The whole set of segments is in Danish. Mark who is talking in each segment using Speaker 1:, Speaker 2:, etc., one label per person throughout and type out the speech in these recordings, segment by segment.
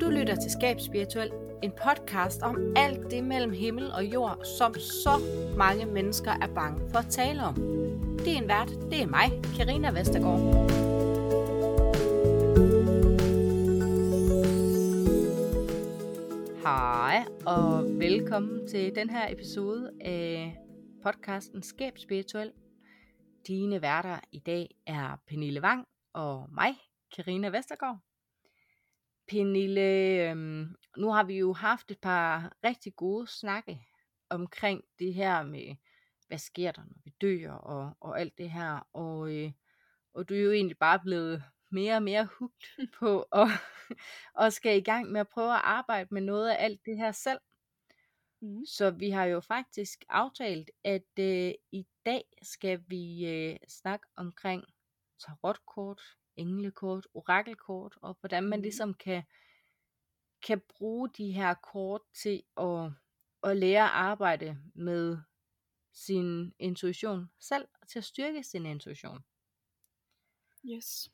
Speaker 1: Du lytter til Skab Spirituel, en podcast om alt det mellem himmel og jord, som så mange mennesker er bange for at tale om. Det er en vært, det er mig, Karina Vestergaard. Hej og velkommen til den her episode af podcasten Skab Spirituel. Dine værter i dag er Pernille Wang og mig, Karina Vestergaard. Pernille, øhm, nu har vi jo haft et par rigtig gode snakke omkring det her med, hvad sker der, når vi dør, og, og alt det her. Og, øh, og du er jo egentlig bare blevet mere og mere hugt på, og, og skal i gang med at prøve at arbejde med noget af alt det her selv. Mm. Så vi har jo faktisk aftalt, at øh, i dag skal vi øh, snakke omkring tarotkort, englekort, orakelkort, og hvordan man ligesom kan, kan bruge de her kort til at, at lære at arbejde med sin intuition selv, og til at styrke sin intuition.
Speaker 2: Yes.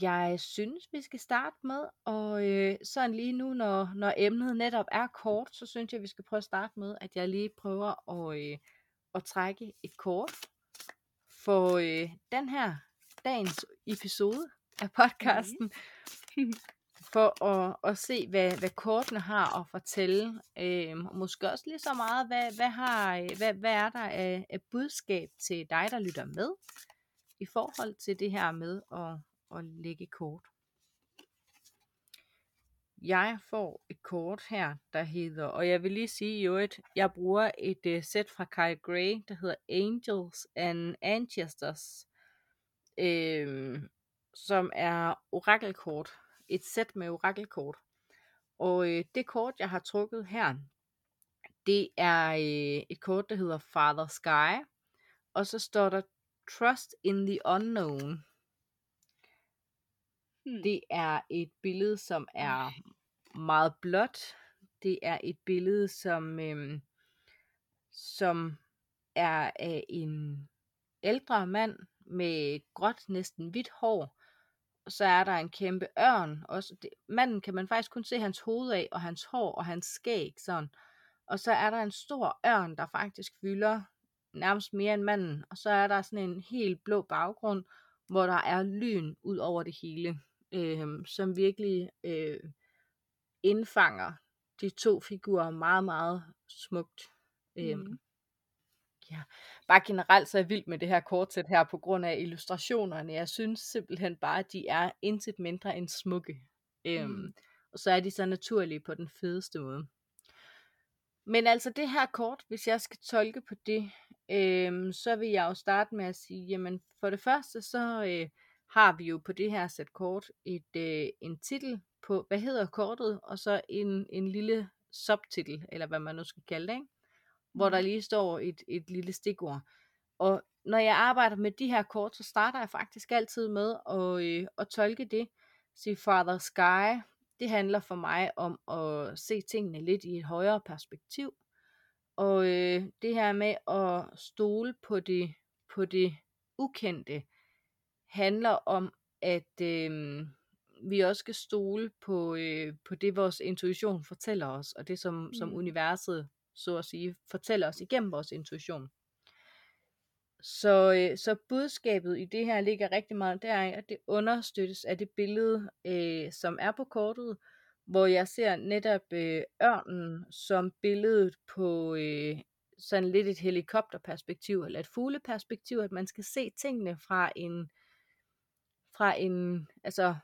Speaker 1: Jeg synes, vi skal starte med, og øh, sådan lige nu, når, når emnet netop er kort, så synes jeg, vi skal prøve at starte med, at jeg lige prøver at, øh, at trække et kort for øh, den her dagens episode af podcasten, mm. for at, at se, hvad, hvad kortene har at fortælle. Øh, måske også lige så meget, hvad, hvad, har, hvad, hvad er der af, af budskab til dig, der lytter med, i forhold til det her med at, at lægge kort. Jeg får et kort her, der hedder, og jeg vil lige sige jo, at jeg bruger et uh, sæt fra Kyle Gray, der hedder Angels and Ancestors, øh, som er orakelkort. Et sæt med orakelkort. Og øh, det kort, jeg har trukket her, det er øh, et kort, der hedder Father Sky. Og så står der Trust in the Unknown. Hmm. Det er et billede, som er meget blåt. Det er et billede, som, øhm, som er af en ældre mand med gråt, næsten hvidt hår. Så er der en kæmpe ørn. Også det, manden kan man faktisk kun se hans hoved af, og hans hår og hans skæg. Sådan. Og så er der en stor ørn, der faktisk fylder nærmest mere end manden. Og så er der sådan en helt blå baggrund, hvor der er lyn ud over det hele øh, som virkelig øh, indfanger de to figurer meget, meget smukt. Øh, mm ja. Bare generelt så er jeg vild med det her kortsæt her på grund af illustrationerne. Jeg synes simpelthen bare, at de er intet mindre end smukke. Øh, mm. Og så er de så naturlige på den fedeste måde. Men altså det her kort, hvis jeg skal tolke på det, øh, så vil jeg jo starte med at sige, jamen for det første så øh, har vi jo på det her sæt kort et, øh, en titel på, hvad hedder kortet, og så en, en lille subtitel, eller hvad man nu skal kalde det, ikke? Hvor der lige står et, et lille stikord. Og når jeg arbejder med de her kort, så starter jeg faktisk altid med at, øh, at tolke det. Sige Father Sky, det handler for mig om at se tingene lidt i et højere perspektiv. Og øh, det her med at stole på det, på det ukendte, handler om, at øh, vi også skal stole på, øh, på det, vores intuition fortæller os, og det, som, mm. som universet, så at sige, fortæller os igennem vores intuition. Så, øh, så budskabet i det her ligger rigtig meget der, at det understøttes af det billede, øh, som er på kortet, hvor jeg ser netop øh, ørnen som billedet på øh, sådan lidt et helikopterperspektiv, eller et fugleperspektiv, at man skal se tingene fra en, fra en, altså,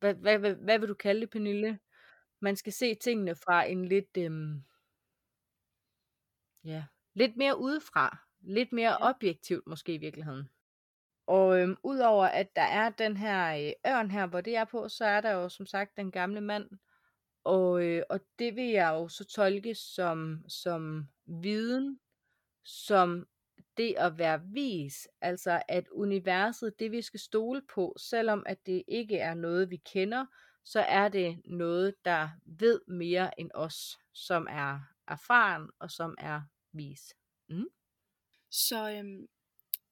Speaker 1: hvad, hvad, hvad, hvad vil du kalde det, Pernille? Man skal se tingene fra en lidt, øhm, ja, lidt mere udefra, lidt mere ja. objektivt måske i virkeligheden. Og øhm, udover at der er den her øh, ørn her, hvor det er på, så er der jo som sagt den gamle mand. Og, øh, og det vil jeg jo så tolke som, som viden, som det at være vis, altså at universet, det vi skal stole på, selvom at det ikke er noget, vi kender, så er det noget, der ved mere end os, som er erfaren og som er vis. Mm.
Speaker 2: Så øhm,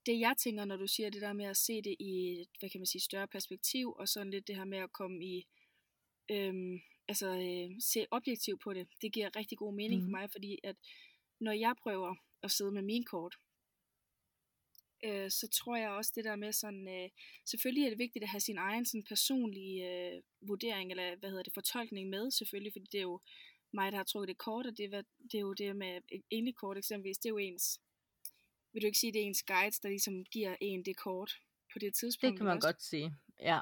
Speaker 2: det jeg tænker, når du siger det der med at se det i et, hvad kan man sige, større perspektiv, og sådan lidt det her med at komme i, øhm, altså øh, se objektivt på det, det giver rigtig god mening mm. for mig, fordi at når jeg prøver at sidde med min kort, øh, så tror jeg også det der med sådan, øh, selvfølgelig er det vigtigt at have sin egen sådan personlige øh, vurdering, eller hvad hedder det, fortolkning med, selvfølgelig, fordi det er jo mig, der har trukket det kort, og det, er, det er jo det med egentlig kort eksempelvis, det er jo ens, vil du ikke sige, det er ens guides, der ligesom giver en det kort på det tidspunkt?
Speaker 1: Det kan man også? godt sige, ja.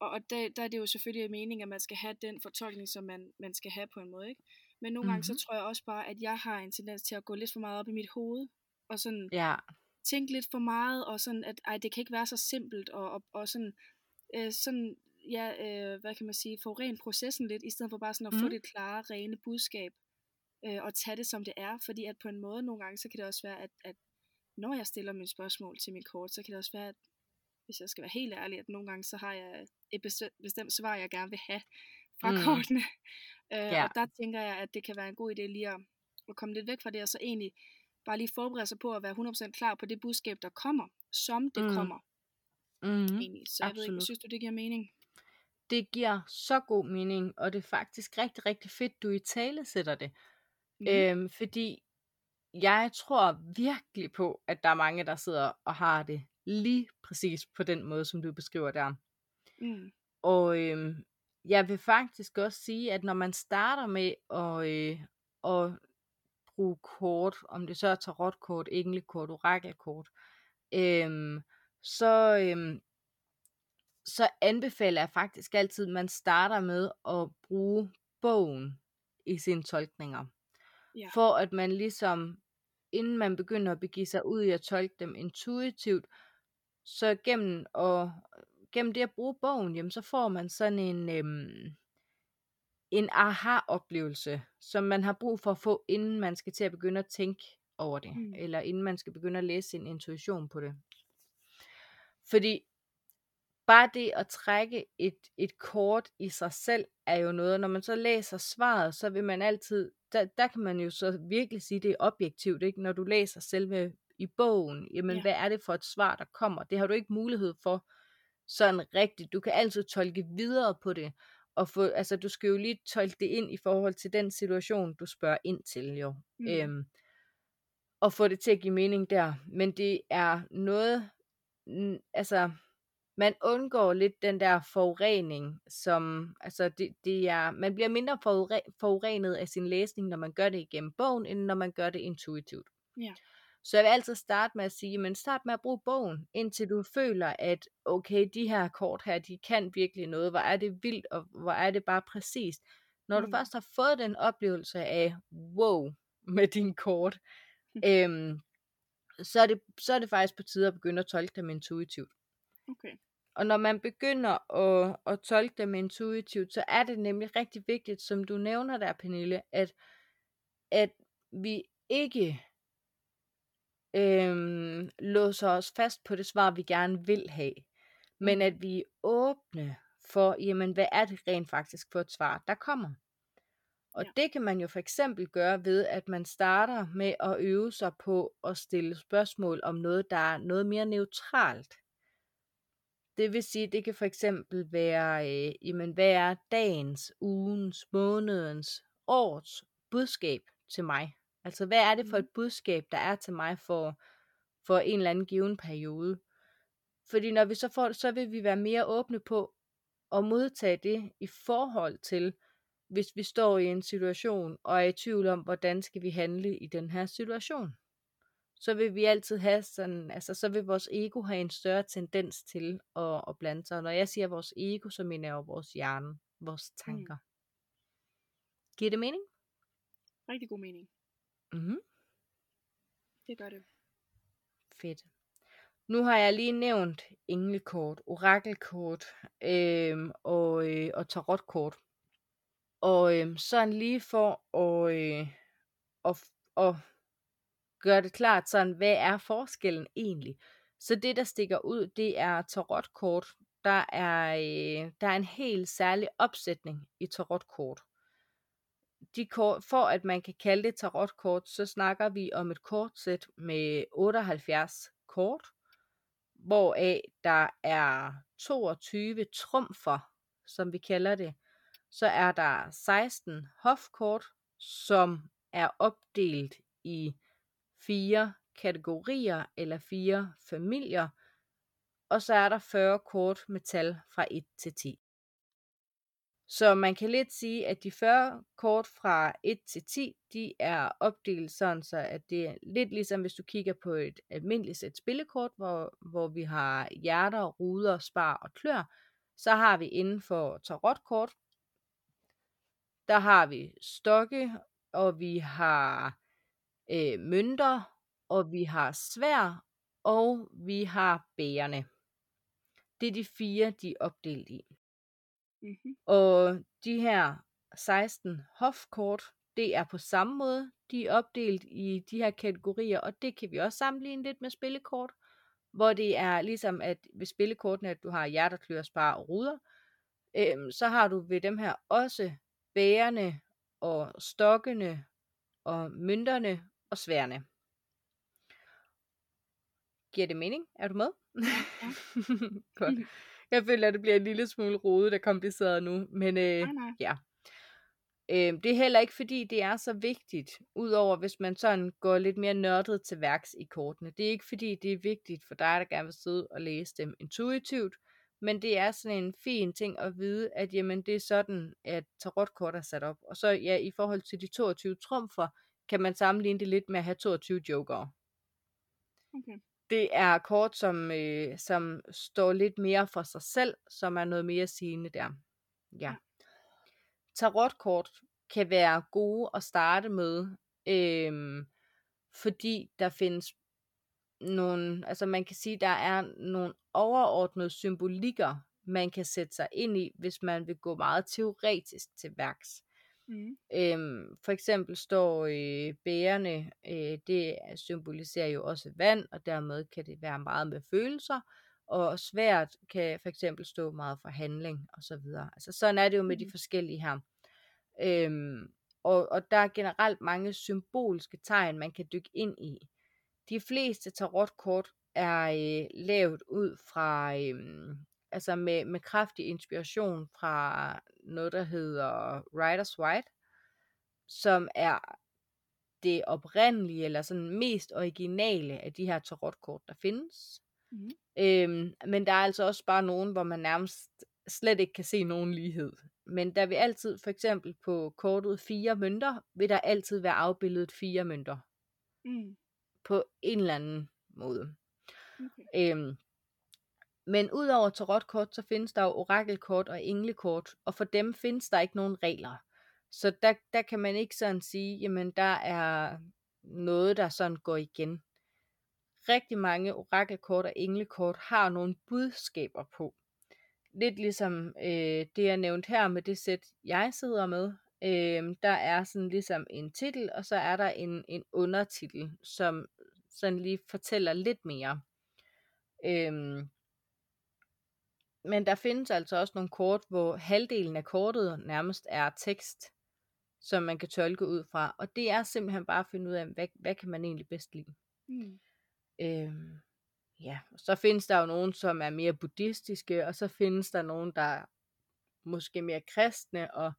Speaker 2: Og, og der, der er det jo selvfølgelig meningen, at man skal have den fortolkning, som man, man skal have på en måde, ikke? Men nogle mm-hmm. gange så mhm. tror jeg også bare, at jeg har en tendens til at gå lidt for meget op i mit hoved, og sådan
Speaker 1: ja.
Speaker 2: tænke lidt for meget, og sådan, at ej, det kan ikke være så simpelt, og, og, og sådan, øh, sådan, ja, øh, hvad kan man sige, få ren processen lidt, i stedet for bare sådan at mm. få det klare, rene budskab, øh, og tage det som det er, fordi at på en måde nogle gange, så kan det også være, at, at når jeg stiller mine spørgsmål til mit kort, så kan det også være, at hvis jeg skal være helt ærlig, at nogle gange så har jeg et bestemt svar, jeg gerne vil have fra mm. kortene. Øh, ja. Og der tænker jeg, at det kan være en god idé lige at, at komme lidt væk fra det, og så egentlig bare lige forberede sig på at være 100% klar på det budskab, der kommer, som det mm. kommer.
Speaker 1: Mm.
Speaker 2: Egentlig. Så jeg ved ikke, synes du, det giver mening?
Speaker 1: Det giver så god mening, og det er faktisk rigtig, rigtig fedt, du i tale sætter det. Mm. Øhm, fordi jeg tror virkelig på, at der er mange, der sidder og har det lige præcis på den måde, som du beskriver der.
Speaker 2: Mm.
Speaker 1: Og øhm, jeg vil faktisk også sige, at når man starter med at, øh, at bruge kort, om det så er tarotkort, englekort, orakelkort, øhm, så, øhm, så anbefaler jeg faktisk altid, at man starter med at bruge bogen i sine tolkninger.
Speaker 2: Ja.
Speaker 1: For at man ligesom, inden man begynder at begive sig ud i at tolke dem intuitivt, så gennem, og, gennem det at bruge bogen, jamen, så får man sådan en, øhm, en aha-oplevelse, som man har brug for at få, inden man skal til at begynde at tænke over det, mm. eller inden man skal begynde at læse sin intuition på det. Fordi bare det at trække et, et kort i sig selv er jo noget, når man så læser svaret, så vil man altid, der, der kan man jo så virkelig sige, det er objektivt, ikke? når du læser selve i bogen, jamen ja. hvad er det for et svar, der kommer? Det har du ikke mulighed for sådan rigtigt. Du kan altid tolke videre på det, og få, altså du skal jo lige tolke det ind i forhold til den situation, du spørger ind til jo. Mm. Øhm, og få det til at give mening der. Men det er noget, altså man undgår lidt den der forurening, som, altså det, det er, man bliver mindre forurenet af sin læsning, når man gør det igennem bogen, end når man gør det intuitivt.
Speaker 2: Ja.
Speaker 1: Så jeg vil altid starte med at sige, men start med at bruge bogen, indtil du føler, at okay, de her kort her, de kan virkelig noget. Hvor er det vildt, og hvor er det bare præcist. Når mm. du først har fået den oplevelse af, wow, med din kort, mm. øhm, så, er det, så er det faktisk på tide at begynde at tolke dem intuitivt.
Speaker 2: Okay.
Speaker 1: Og når man begynder at, at tolke dem intuitivt, så er det nemlig rigtig vigtigt, som du nævner der, Pernille, at, at vi ikke øhm, låser os fast på det svar, vi gerne vil have. Men mm. at vi er åbne for, jamen hvad er det rent faktisk for et svar, der kommer. Og ja. det kan man jo for eksempel gøre ved, at man starter med at øve sig på at stille spørgsmål om noget, der er noget mere neutralt. Det vil sige, det kan for eksempel være, øh, jamen, hvad er dagens, ugens, månedens, årets budskab til mig? Altså, hvad er det for mm. et budskab, der er til mig for, for en eller anden given periode? Fordi når vi så får det, så vil vi være mere åbne på at modtage det i forhold til, hvis vi står i en situation og er i tvivl om, hvordan skal vi handle i den her situation. Så vil vi altid have sådan, altså så vil vores ego have en større tendens til at, at blande sig. Når jeg siger vores ego, så mener jeg jo vores hjerne, vores mm. tanker. Mm. Giver det mening?
Speaker 2: Rigtig god mening.
Speaker 1: Mhm.
Speaker 2: Det gør det.
Speaker 1: Fedt. Nu har jeg lige nævnt englekort, orakelkort øhm, og, øh, og tarotkort. Og øh, sådan lige for at, øh, at, at gøre det klart, sådan, hvad er forskellen egentlig? Så det, der stikker ud, det er tarotkort. Der er, øh, der er en helt særlig opsætning i tarotkort de kort, for at man kan kalde det tarotkort, så snakker vi om et kortsæt med 78 kort, hvoraf der er 22 trumfer, som vi kalder det. Så er der 16 hofkort, som er opdelt i fire kategorier eller fire familier, og så er der 40 kort med tal fra 1 til 10. Så man kan lidt sige, at de 40 kort fra 1 til 10, de er opdelt sådan, så at det er lidt ligesom hvis du kigger på et almindeligt sæt spillekort, hvor, hvor vi har hjerter, ruder, spar og klør, så har vi inden for tarotkort, der har vi stokke, og vi har øh, mønter, og vi har svær, og vi har bærerne. Det er de fire, de er opdelt i.
Speaker 2: Mm-hmm.
Speaker 1: Og de her 16 hofkort, det er på samme måde, de er opdelt i de her kategorier, og det kan vi også sammenligne lidt med spillekort, hvor det er ligesom, at ved spillekortene, at du har hjerter, klør, spar og ruder, øhm, så har du ved dem her også bærerne og stokkene og mønterne og sværene. Giver det mening? Er du med?
Speaker 2: Ja.
Speaker 1: Godt. Jeg føler, at det bliver en lille smule rodet og kompliceret nu, men øh,
Speaker 2: Nej, nej.
Speaker 1: ja. Øh, det er heller ikke fordi, det er så vigtigt, udover hvis man sådan går lidt mere nørdet til værks i kortene. Det er ikke fordi, det er vigtigt for dig, der gerne vil sidde og læse dem intuitivt, men det er sådan en fin ting at vide, at jamen, det er sådan, at tarotkort er sat op. Og så ja, i forhold til de 22 trumfer, kan man sammenligne det lidt med at have 22 jokere.
Speaker 2: Okay.
Speaker 1: Det er kort, som, øh, som står lidt mere for sig selv, som er noget mere sigende der. Ja. Tarotkort kan være gode at starte med, øhm, fordi der findes nogle, altså man kan sige, der er nogle overordnede symbolikker, man kan sætte sig ind i, hvis man vil gå meget teoretisk til værks.
Speaker 2: Mm.
Speaker 1: Øhm, for eksempel står øh, bærerne, øh, det symboliserer jo også vand, og dermed kan det være meget med følelser, og svært kan for eksempel stå meget for handling og så videre. Altså sådan er det jo med de
Speaker 2: Mhm.
Speaker 1: forskellige her. Øhm, og, og der er generelt mange symbolske tegn, man kan dykke ind i. De fleste tarotkort er øh, lavet ud fra, øh, altså med, med kraftig inspiration fra noget, der hedder Rider's White, som er det oprindelige, eller sådan mest originale af de her tarotkort, der findes.
Speaker 2: Mhm.
Speaker 1: Øhm, men der er altså også bare nogen, hvor man nærmest slet ikke kan se nogen lighed. Men der vil altid, for eksempel på kortet fire mønter, vil der altid være afbildet fire mønter.
Speaker 2: Mm.
Speaker 1: På en eller anden måde.
Speaker 2: Okay.
Speaker 1: Øhm, men udover tarotkort, så findes der jo orakelkort og englekort, og for dem findes der ikke nogen regler. Så der, der kan man ikke sådan sige, jamen der er noget, der sådan går igen. Rigtig mange orakelkort og englekort har nogle budskaber på. Lidt ligesom øh, det, jeg nævnte her med det sæt, jeg sidder med. Øh, der er sådan ligesom en titel, og så er der en, en undertitel, som sådan lige fortæller lidt mere. Øh, men der findes altså også nogle kort, hvor halvdelen af kortet nærmest er tekst, som man kan tolke ud fra. Og det er simpelthen bare at finde ud af, hvad, hvad kan man egentlig bedst lide.
Speaker 2: Mm.
Speaker 1: Øhm, ja, så findes der jo nogen, som er mere buddhistiske, og så findes der nogen, der er måske mere kristne, og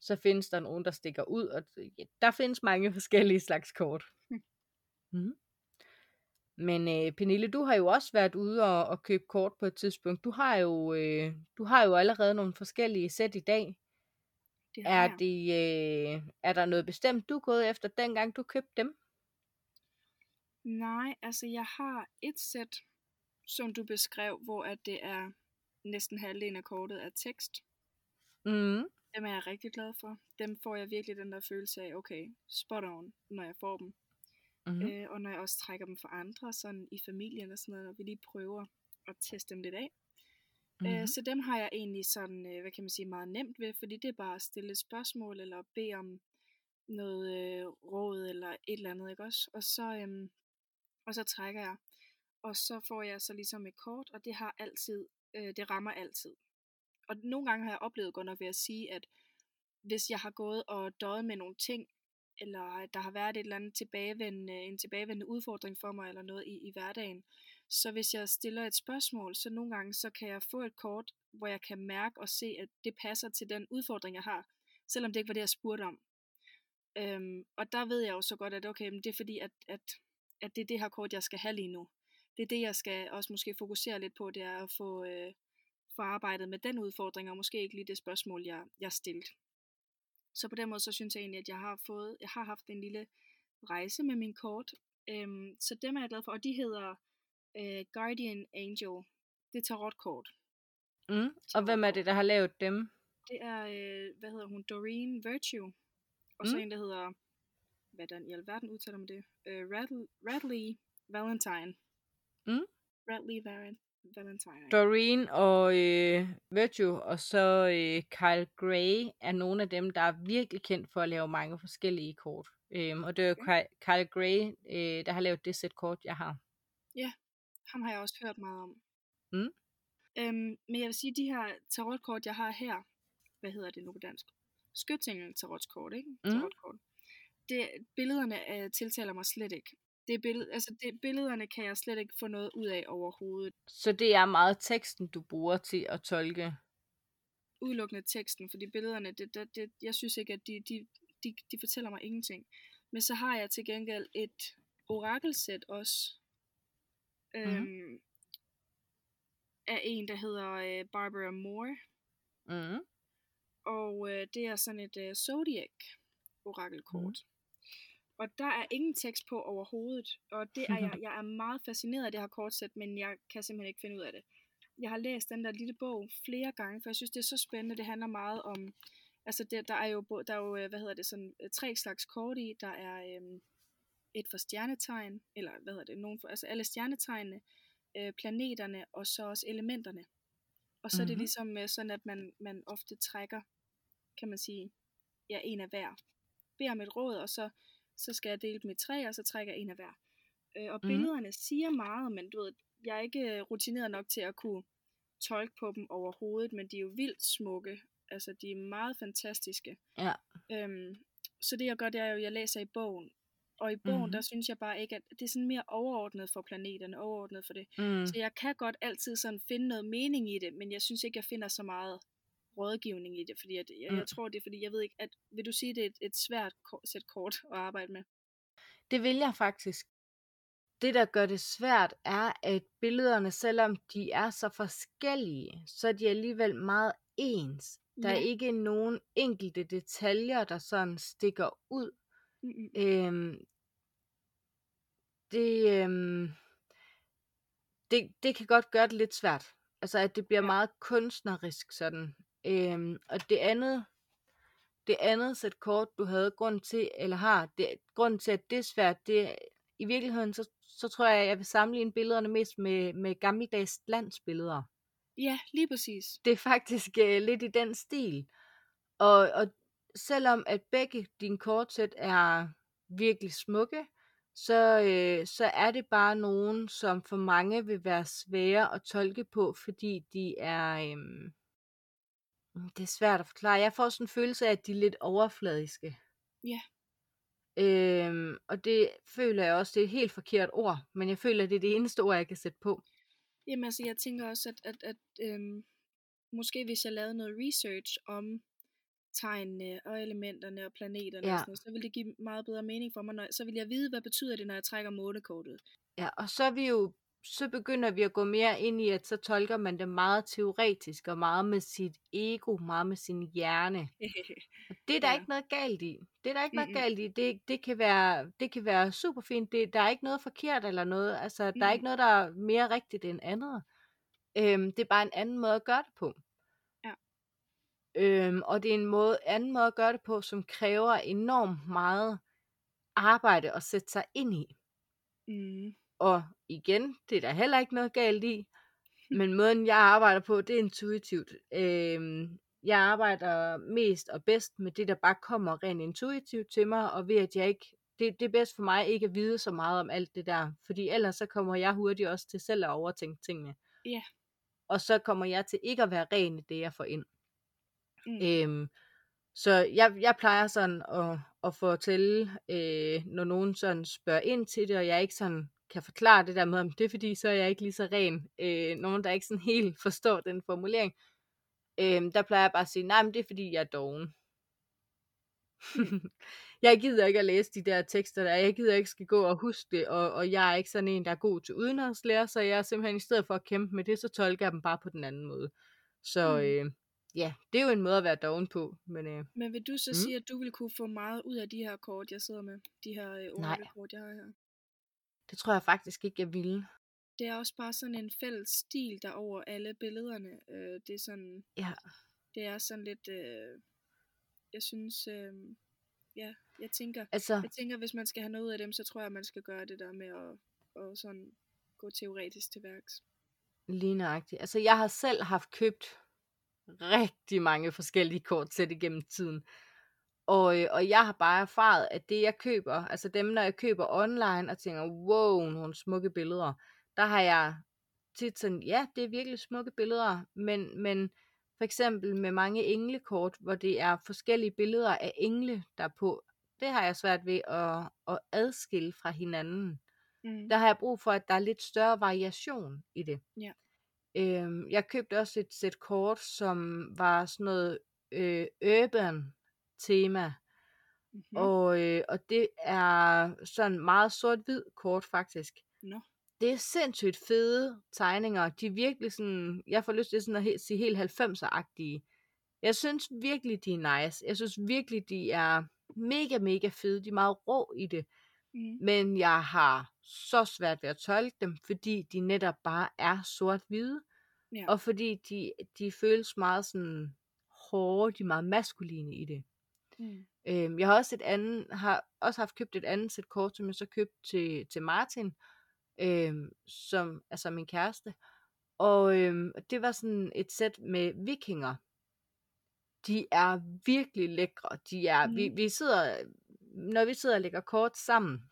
Speaker 1: så findes der nogen, der stikker ud, og ja, der findes mange forskellige slags kort.
Speaker 2: Mm.
Speaker 1: Mm. Men øh, Pernille, du har jo også været ude og, og købe kort på et tidspunkt. Du har jo, øh, du har jo allerede nogle forskellige sæt i dag.
Speaker 2: Det
Speaker 1: Er, det, øh, er der noget bestemt, du er gået efter, dengang du købte dem?
Speaker 2: Nej, altså jeg har et sæt, som du beskrev, hvor at det er næsten halvdelen af kortet er tekst.
Speaker 1: Mm.
Speaker 2: Dem er jeg rigtig glad for. Dem får jeg virkelig den der følelse af, okay, spot on, når jeg får dem.
Speaker 1: Mm-hmm.
Speaker 2: Mm. Øh, og når jeg også trækker dem for andre, sådan i familien og sådan noget, når vi lige prøver at teste dem lidt af. Mm.
Speaker 1: Mm-hmm.
Speaker 2: Øh, så dem har jeg egentlig sådan, øh, hvad kan man sige, meget nemt ved, fordi det er bare at stille et spørgsmål, eller bede om noget øh, råd, eller et eller andet, ikke også? Og så, øhm, og så trækker jeg, og så får jeg så ligesom et kort, og det har altid, øh, det rammer altid. Og nogle gange har jeg oplevet godt nok ved at sige, at hvis jeg har gået og døjet med nogle ting, eller at der har været et eller andet tilbagevendende, en tilbagevendende udfordring for mig, eller noget i, i hverdagen, Så hvis jeg stiller et spørgsmål, så nogle gange så kan jeg få et kort, hvor jeg kan mærke og se, at det passer til den udfordring, jeg har, selvom det ikke var det, jeg spurgte om. Øhm, og der ved jeg jo så godt, at okay, men det er fordi, at, at, at det er det her kort, jeg skal have lige nu. Det er det, jeg skal også måske fokusere lidt på, det er at få, øh, få arbejdet med den udfordring, og måske ikke lige det spørgsmål, jeg, jeg stillede. Så på den måde, så synes jeg egentlig, at jeg har fået, jeg har haft en lille rejse med min kort. Øhm, så dem er jeg glad for, og de hedder øh, Guardian Angel. Det er tarotkort.
Speaker 1: Mm. Og hvem er det, der har lavet dem?
Speaker 2: Det er, øh, hvad hedder hun, Doreen Virtue. Og mm. så en, der hedder, hvad den i alverden udtaler man det? Øh, Radley, Radley Valentine.
Speaker 1: Mm.
Speaker 2: Radley Valentine. Valentine.
Speaker 1: Doreen og øh, Virtue, og så øh, Kyle Gray er nogle af dem, der er virkelig kendt for at lave mange forskellige kort. Øhm, og det er jo okay. Kyle Gray, øh, der har lavet det sæt kort, jeg har.
Speaker 2: Ja, ham har jeg også hørt meget om.
Speaker 1: Mm.
Speaker 2: Øhm, men jeg vil sige, at de her tarotkort, jeg har her, hvad hedder det nu på dansk? Skyttingel tarotkort, ikke?
Speaker 1: Mm.
Speaker 2: Tarotkort. Det, billederne øh, tiltaler mig slet ikke. Det er billed, altså det, billederne kan jeg slet ikke få noget ud af overhovedet.
Speaker 1: Så det er meget teksten, du bruger til at tolke?
Speaker 2: Udelukkende teksten, fordi billederne, det, det, det, jeg synes ikke, at de, de, de, de fortæller mig ingenting. Men så har jeg til gengæld et orakelsæt også,
Speaker 1: Mhm.
Speaker 2: øhm, af en, der hedder øh, Barbara Moore.
Speaker 1: Mm.
Speaker 2: Og øh, det er sådan et øh, zodiac orakelkort. Mm. Og der er ingen tekst på overhovedet. Og det er jeg, jeg er meget fascineret af det her kortsæt, men jeg kan simpelthen ikke finde ud af det. Jeg har læst den der lille bog flere gange, for jeg synes, det er så spændende. Det handler meget om, altså det, der er jo, der er jo, øh, hvad hedder det, sådan øh, tre slags kort i. Der er øhm, et for stjernetegn, eller hvad hedder det, nogen for, altså alle stjernetegnene, øh, planeterne, og så også elementerne. Og så mm-hmm. er det
Speaker 1: Mhm.
Speaker 2: ligesom øh, sådan, at man, man ofte trækker, kan man sige, ja, en af hver. Beder om et råd, og så, så skal jeg dele dem i tre, og så trækker jeg en af hver. Øh, og
Speaker 1: Mhm.
Speaker 2: billederne siger meget, men du ved, jeg er ikke øh, rutineret nok til at kunne tolke på dem overhovedet, men de er jo vildt smukke. Altså, de er meget fantastiske.
Speaker 1: Ja.
Speaker 2: Øhm, så det jeg gør, det er jo, at jeg læser i bogen. Og i bogen, mm-hmm. der
Speaker 1: Mhm.
Speaker 2: synes jeg bare ikke, at det er sådan mere overordnet for planeterne, overordnet for det.
Speaker 1: Mm.
Speaker 2: Så jeg kan godt altid sådan finde noget mening i det, men jeg synes ikke, jeg finder så meget rådgivning i det, fordi at, jeg,
Speaker 1: Mm.
Speaker 2: jeg tror det er, fordi jeg ved ikke, at vil du sige, det er et, et svært sæt kort at arbejde med?
Speaker 1: Det vil jeg faktisk. Det, der gør det svært, er, at billederne, selvom de er så forskellige, så er de alligevel meget ens. Der er
Speaker 2: Ja.
Speaker 1: ikke nogen enkelte detaljer, der sådan stikker ud.
Speaker 2: Mm-mm.
Speaker 1: Øhm, det, øhm, det, det kan godt gøre det lidt svært. Altså, at det bliver
Speaker 2: Ja.
Speaker 1: meget kunstnerisk sådan. Øhm, og det andet, det andet sæt kort, du havde grund til, eller har, det, grund til, at det er svært, det i virkeligheden, så, så tror jeg, at jeg vil sammenligne billederne mest med, med gammeldags landsbilleder.
Speaker 2: Ja, lige præcis.
Speaker 1: Det er faktisk øh, lidt i den stil. Og, og selvom at begge dine kortsæt er virkelig smukke, så, øh, så er det bare nogen, som for mange vil være svære at tolke på, fordi de er... Øh, det er svært at forklare. Jeg får sådan en følelse af, at de er lidt overfladiske.
Speaker 2: Ja.
Speaker 1: Øhm, og det føler jeg også, det er et helt forkert ord, men jeg føler, at det er det eneste ord, jeg kan sætte på.
Speaker 2: Jamen altså, jeg tænker også, at, at, at øhm, måske hvis jeg lavede noget research om tegnene og elementerne og planeterne,
Speaker 1: Ja.
Speaker 2: og sådan noget, så ville det give meget bedre mening for mig. Når, så vil jeg vide, hvad betyder det, når jeg trækker månekortet.
Speaker 1: Ja, og så er vi jo, så begynder vi at gå mere ind i, at så tolker man det meget teoretisk, og meget med sit ego, meget med sin hjerne. Og det er der
Speaker 2: Ja.
Speaker 1: ikke noget galt i. Det er der ikke noget
Speaker 2: Mm-mm.
Speaker 1: galt i. Det, det, kan være, det kan være super fint. Det, der er ikke noget forkert eller noget. Altså, der er
Speaker 2: Mm.
Speaker 1: ikke noget, der er mere rigtigt end andet. Øhm, det er bare en anden måde at gøre det på.
Speaker 2: Ja.
Speaker 1: Øhm, og det er en måde, anden måde at gøre det på, som kræver enormt meget arbejde at sætte sig ind i.
Speaker 2: Mm.
Speaker 1: Og igen, det er der heller ikke noget galt i. Men måden, jeg arbejder på, det er intuitivt. Øhm, jeg arbejder mest og bedst med det, der bare kommer rent intuitivt til mig, og ved at jeg ikke, det, det er bedst for mig ikke at vide så meget om alt det der, fordi ellers så kommer jeg hurtigt også til selv at overtænke tingene.
Speaker 2: Ja.
Speaker 1: Og så kommer jeg til ikke at være ren i det, jeg får ind.
Speaker 2: Mm.
Speaker 1: Øhm, så jeg, jeg plejer sådan at, at fortælle, øh, når nogen sådan spørger ind til det, og jeg ikke sådan kan forklare det der med, om det er fordi, så er jeg ikke lige så ren. Øh, nogen, der ikke sådan helt forstår den formulering. Øh, der plejer jeg bare at sige, nej, men det er fordi, jeg er doven. jeg gider ikke at læse de der tekster der. Jeg gider ikke skal gå og huske det, og, og jeg er ikke sådan en, der er god til udenrigslære, så jeg er simpelthen i stedet for at kæmpe med det, så tolker jeg dem bare på den anden måde. Så mm. øh, ja, det er jo en måde at være doven på. Men, øh,
Speaker 2: men vil du så mm. sige, at du vil kunne få meget ud af de her kort, jeg sidder med? De her øh, kort, jeg har her?
Speaker 1: Det tror jeg faktisk ikke, jeg ville.
Speaker 2: Det er også bare sådan en fælles stil, der over alle billederne. Øh, det er sådan...
Speaker 1: Ja.
Speaker 2: Det er sådan lidt... Øh, jeg synes... Øh, ja, jeg tænker,
Speaker 1: altså,
Speaker 2: jeg tænker, hvis man skal have noget af dem, så tror jeg, man skal gøre det der med at, at sådan gå teoretisk til værks.
Speaker 1: Lige nøjagtigt. Altså, jeg har selv haft købt rigtig mange forskellige kortsæt igennem tiden. Og, øh, og jeg har bare erfaret, at det jeg køber, altså dem, når jeg køber online og tænker, wow, nogle smukke billeder, der har jeg tit sådan, ja, det er virkelig smukke billeder, men, men for eksempel med mange englekort, hvor det er forskellige billeder af engle, der er på, det har jeg svært ved at, at adskille fra hinanden. Mm. Der har jeg brug for, at der er lidt større variation i det.
Speaker 2: Ja.
Speaker 1: Øhm, jeg købte også et sæt kort, som var sådan noget øh, urban tema. Mm-hmm. Og, øh, og det er sådan meget sort-hvid kort faktisk.
Speaker 2: No.
Speaker 1: Det er sindssygt fede tegninger. De er virkelig sådan, jeg får lyst til sådan at sige helt 90'er-agtige. Jeg synes virkelig, de er nice. Jeg synes virkelig, de er mega, mega fede. De er meget rå i det. Mm. Men jeg har så svært ved at tolke dem, fordi de netop bare er sort-hvide. Ja. Og fordi de, de føles meget sådan hårde, de er meget maskuline i det. Mm. Øhm, jeg har også et andet, har også haft købt et andet sæt kort, som jeg så købte til, til Martin, øhm, som altså min kæreste. Og øhm, det var sådan et sæt med vikinger. De er virkelig lækre. De er, mm. vi, vi sidder, når vi sidder og lægger kort sammen,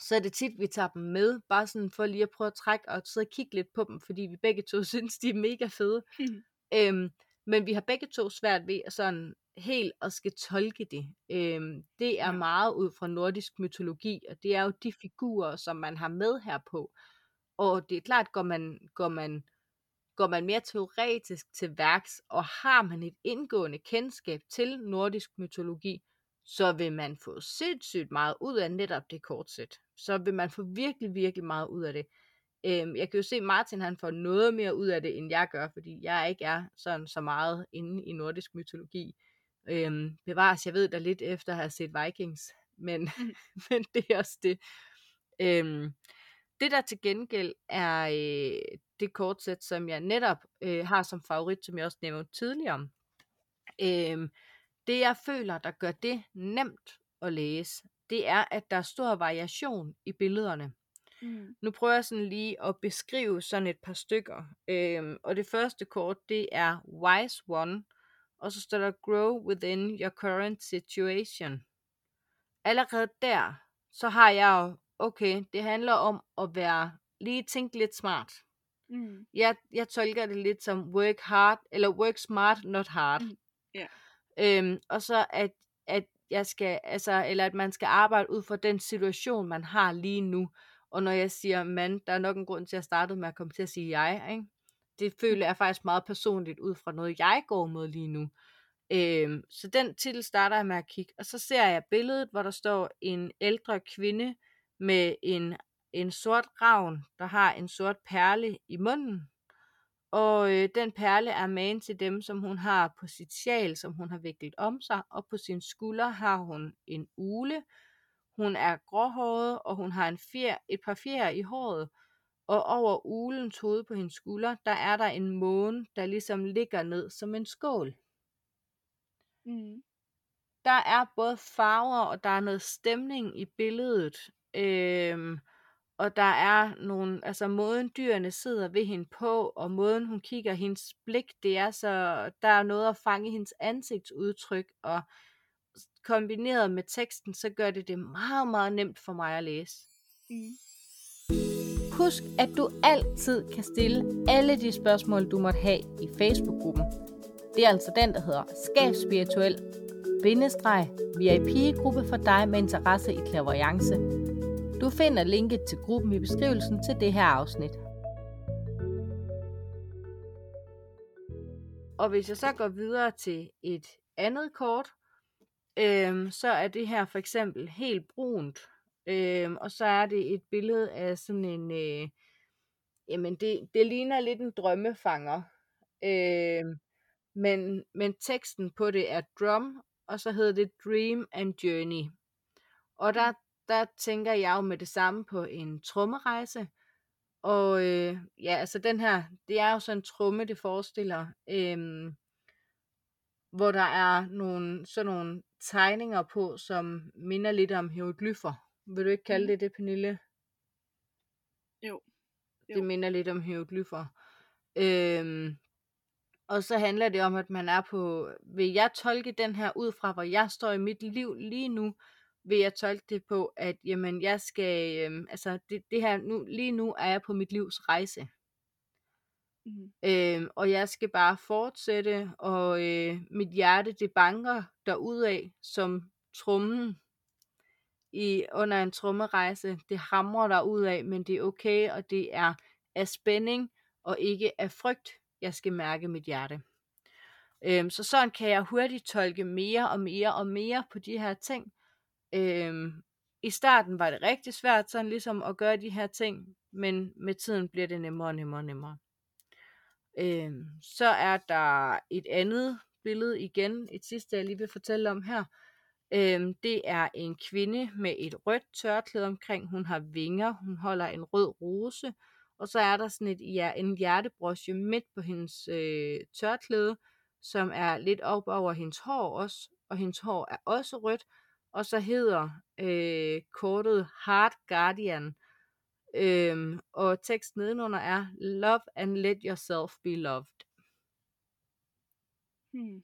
Speaker 1: så er det tit, vi tager dem med, bare sådan for lige at prøve at trække og sidde og kigge lidt på dem, fordi vi begge to synes, de er mega fede. Mm. Øhm, men vi har begge to svært ved at sådan helt at skal tolke det. Øhm, det er meget ud fra nordisk mytologi, og det er jo de figurer, som man har med her på. Og det er klart, går man, går man, går man mere teoretisk til værks, og har man et indgående kendskab til nordisk mytologi, så vil man få sindssygt meget ud af netop det kortsæt. Så vil man få virkelig, virkelig meget ud af det. Øhm, jeg kan jo se, at Martin han får noget mere ud af det, end jeg gør, fordi jeg ikke er sådan så meget inde i nordisk mytologi. Øhm, bevares, jeg ved da lidt efter at have set Vikings, men, mm. men det er også det. Øhm, det der til gengæld er øh, det kortsæt, som jeg netop øh, har som favorit, som jeg også nævnte tidligere. Øhm, det jeg føler, der gør det nemt at læse, det er, at der er stor variation i billederne. Mm. Nu prøver jeg sådan lige at beskrive sådan et par stykker. Øhm, og det første kort, det er Wise One, og så står der Grow within your current situation. Allerede der, så har jeg jo, okay, det handler om at være, lige tænke lidt smart. Mm. Jeg, jeg tolker det lidt som work hard, eller work smart, not hard. Mm.
Speaker 2: Yeah.
Speaker 1: Øhm, og så at, at jeg skal, altså, eller at man skal arbejde ud fra den situation, man har lige nu. Og når jeg siger mand, der er nok en grund til, at jeg startede med at komme til at sige jeg, ikke? Det føler jeg faktisk meget personligt ud fra noget, jeg går med lige nu. Øhm, så den titel starter jeg med at kigge, og så ser jeg billedet, hvor der står en ældre kvinde med en, en sort ravn, der har en sort perle i munden. Og øh, den perle er magen til dem, som hun har på sit sjal, som hun har viklet om sig, og på sin skulder har hun en ule. Hun er gråhåret, og hun har en fjer, et par fjer i håret, og over ulens hoved på hendes skulder, der er der en måne, der ligesom ligger ned som en skål. Mm. Der er både farver, og der er noget stemning i billedet. Øhm, og der er nogle, altså måden dyrene sidder ved hende på, og måden hun kigger hendes blik, det er så, der er noget at fange hendes ansigtsudtryk, og kombineret med teksten, så gør det det meget, meget nemt for mig at læse. Mm. Husk, at du altid kan stille alle de spørgsmål, du måtte have i Facebook-gruppen. Det er altså den, der hedder Skab Spirituel bindestreg VIP-gruppe for dig med interesse i klaverjance Du finder linket til gruppen i beskrivelsen til det her afsnit. Og hvis jeg så går videre til et andet kort, øhm, så er det her for eksempel helt brunt. Øhm, og så er det et billede af sådan en, øh, jamen det, det ligner lidt en drømmefanger. Øhm, men, men teksten på det er drum, og så hedder det Dream and Journey. Og der, der tænker jeg jo med det samme på en trommerejse. Og øh, ja, altså den her, det er jo sådan en tromme, det forestiller. Øh, hvor der er nogle, sådan nogle tegninger på, som minder lidt om hieroglyffer. Vil du ikke kalde det det, Pernille?
Speaker 2: Jo. jo.
Speaker 1: Det minder lidt om hieroglyffer. Øhm, og så handler det om, at man er på, vil jeg tolke den her ud fra, hvor jeg står i mit liv lige nu, vil jeg tolke det på, at jamen, jeg skal, øhm, altså det, det her, nu, lige nu er jeg på mit livs rejse. Mm. Øhm, og jeg skal bare fortsætte, og øh, mit hjerte, det banker derudad som trummen i, under en trummerejse. Det hamrer der ud af, men det er okay, og det er af spænding, og ikke af frygt, jeg skal mærke mit hjerte. Øhm, så sådan kan jeg hurtigt tolke mere og mere og mere på de her ting. Øhm, I starten var det rigtig svært sådan ligesom at gøre de her ting, men med tiden bliver det nemmere og nemmere og nemmere. Øhm, så er der et andet billede igen, et sidste jeg lige vil fortælle om her. Øhm, det er en kvinde med et rødt tørklæde omkring. Hun har vinger, hun holder en rød rose, og så er der sådan et, ja, en hjertebrosje midt på hendes øh, tørklæde, som er lidt op over hendes hår også, og hendes hår er også rødt, og så hedder øh, kortet Heart Guardian, øhm, og teksten nedenunder er Love and let yourself be loved. Hmm.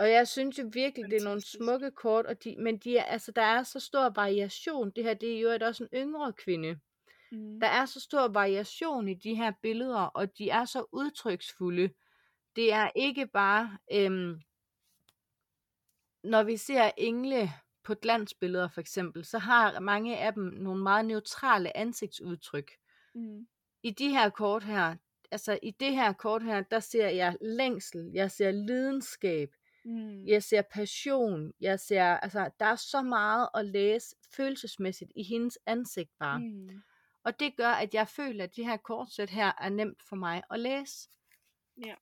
Speaker 1: Og jeg synes jo virkelig, det er nogle smukke kort, og de, men de er, altså, der er så stor variation. Det her det er jo også en yngre kvinde. Mm. Der er så stor variation i de her billeder, og de er så udtryksfulde. Det er ikke bare, øhm, når vi ser engle på glansbilleder for eksempel, så har mange af dem nogle meget neutrale ansigtsudtryk. Mm. I de her kort her, altså i det her kort her, der ser jeg længsel, jeg ser lidenskab, mm. jeg ser passion, jeg ser, altså der er så meget at læse følelsesmæssigt i hendes ansigt bare. Mm. Og det gør, at jeg føler, at de her kortsæt her er nemt for mig at læse. Ja.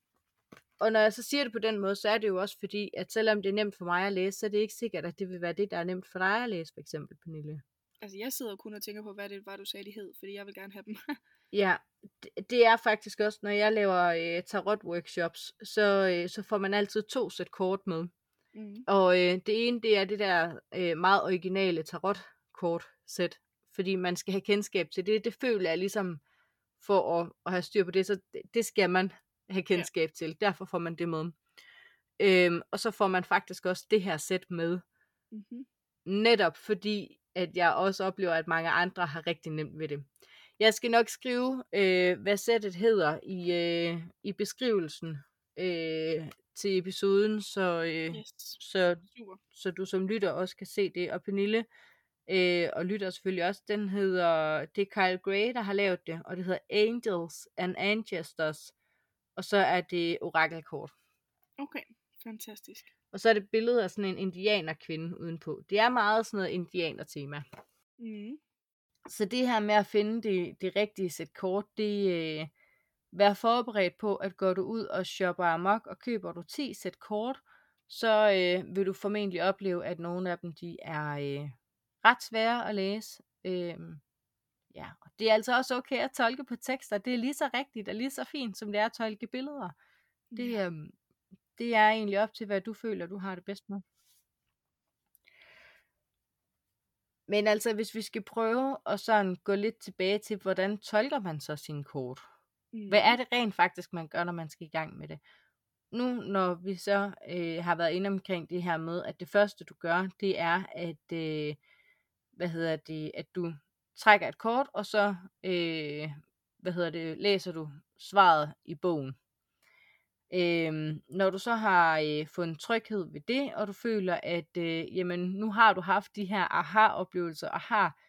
Speaker 1: Og når jeg så siger det på den måde, så er det jo også fordi, at selvom det er nemt for mig at læse, så er det ikke sikkert, at det vil være det, der er nemt for dig at læse, for eksempel, Pernille.
Speaker 2: Altså, jeg sidder kun og tænker på, hvad det var, du sagde, de hed, fordi jeg vil gerne have dem.
Speaker 1: ja, det, er faktisk også, når jeg laver øh, tarot-workshops, så, øh, så får man altid to sæt kort med. Mm. Og øh, det ene, det er det der øh, meget originale tarot-kort-sæt, fordi man skal have kendskab til det. Det føler jeg ligesom for at, at have styr på det, så det, det skal man have kendskab ja. til. Derfor får man det med. Øhm, og så får man faktisk også det her sæt med. Mm-hmm. Netop fordi, at jeg også oplever, at mange andre har rigtig nemt ved det. Jeg skal nok skrive, øh, hvad sættet hedder i, øh, i beskrivelsen øh, til episoden, så, øh, yes. så, så du som lytter også kan se det. Og Pernille, øh, og lytter selvfølgelig også, den hedder, det er Kyle Gray, der har lavet det, og det hedder Angels and Ancestors og så er det orakelkort.
Speaker 2: Okay, fantastisk.
Speaker 1: Og så er det billedet af sådan en indianerkvinde udenpå. Det er meget sådan noget indianer-tema. Mm. Så det her med at finde det, det rigtige sæt kort, det øh, vær forberedt på, at går du ud og shopper amok, og køber du 10 sæt kort, så øh, vil du formentlig opleve, at nogle af dem de er øh, ret svære at læse. Øh, Ja, og det er altså også okay at tolke på tekster. Det er lige så rigtigt og lige så fint, som det er at tolke billeder. Det, ja. øhm, det er egentlig op til, hvad du føler, du har det bedst med. Men altså, hvis vi skal prøve at sådan gå lidt tilbage til, hvordan tolker man så sine kort? Mm. Hvad er det rent faktisk, man gør, når man skal i gang med det? Nu, når vi så øh, har været inde omkring det her med, at det første, du gør, det er, at, øh, hvad hedder det, at du trækker et kort, og så øh, hvad hedder det, læser du svaret i bogen. Øhm, når du så har øh, fundet tryghed ved det, og du føler, at øh, jamen, nu har du haft de her aha-oplevelser, og har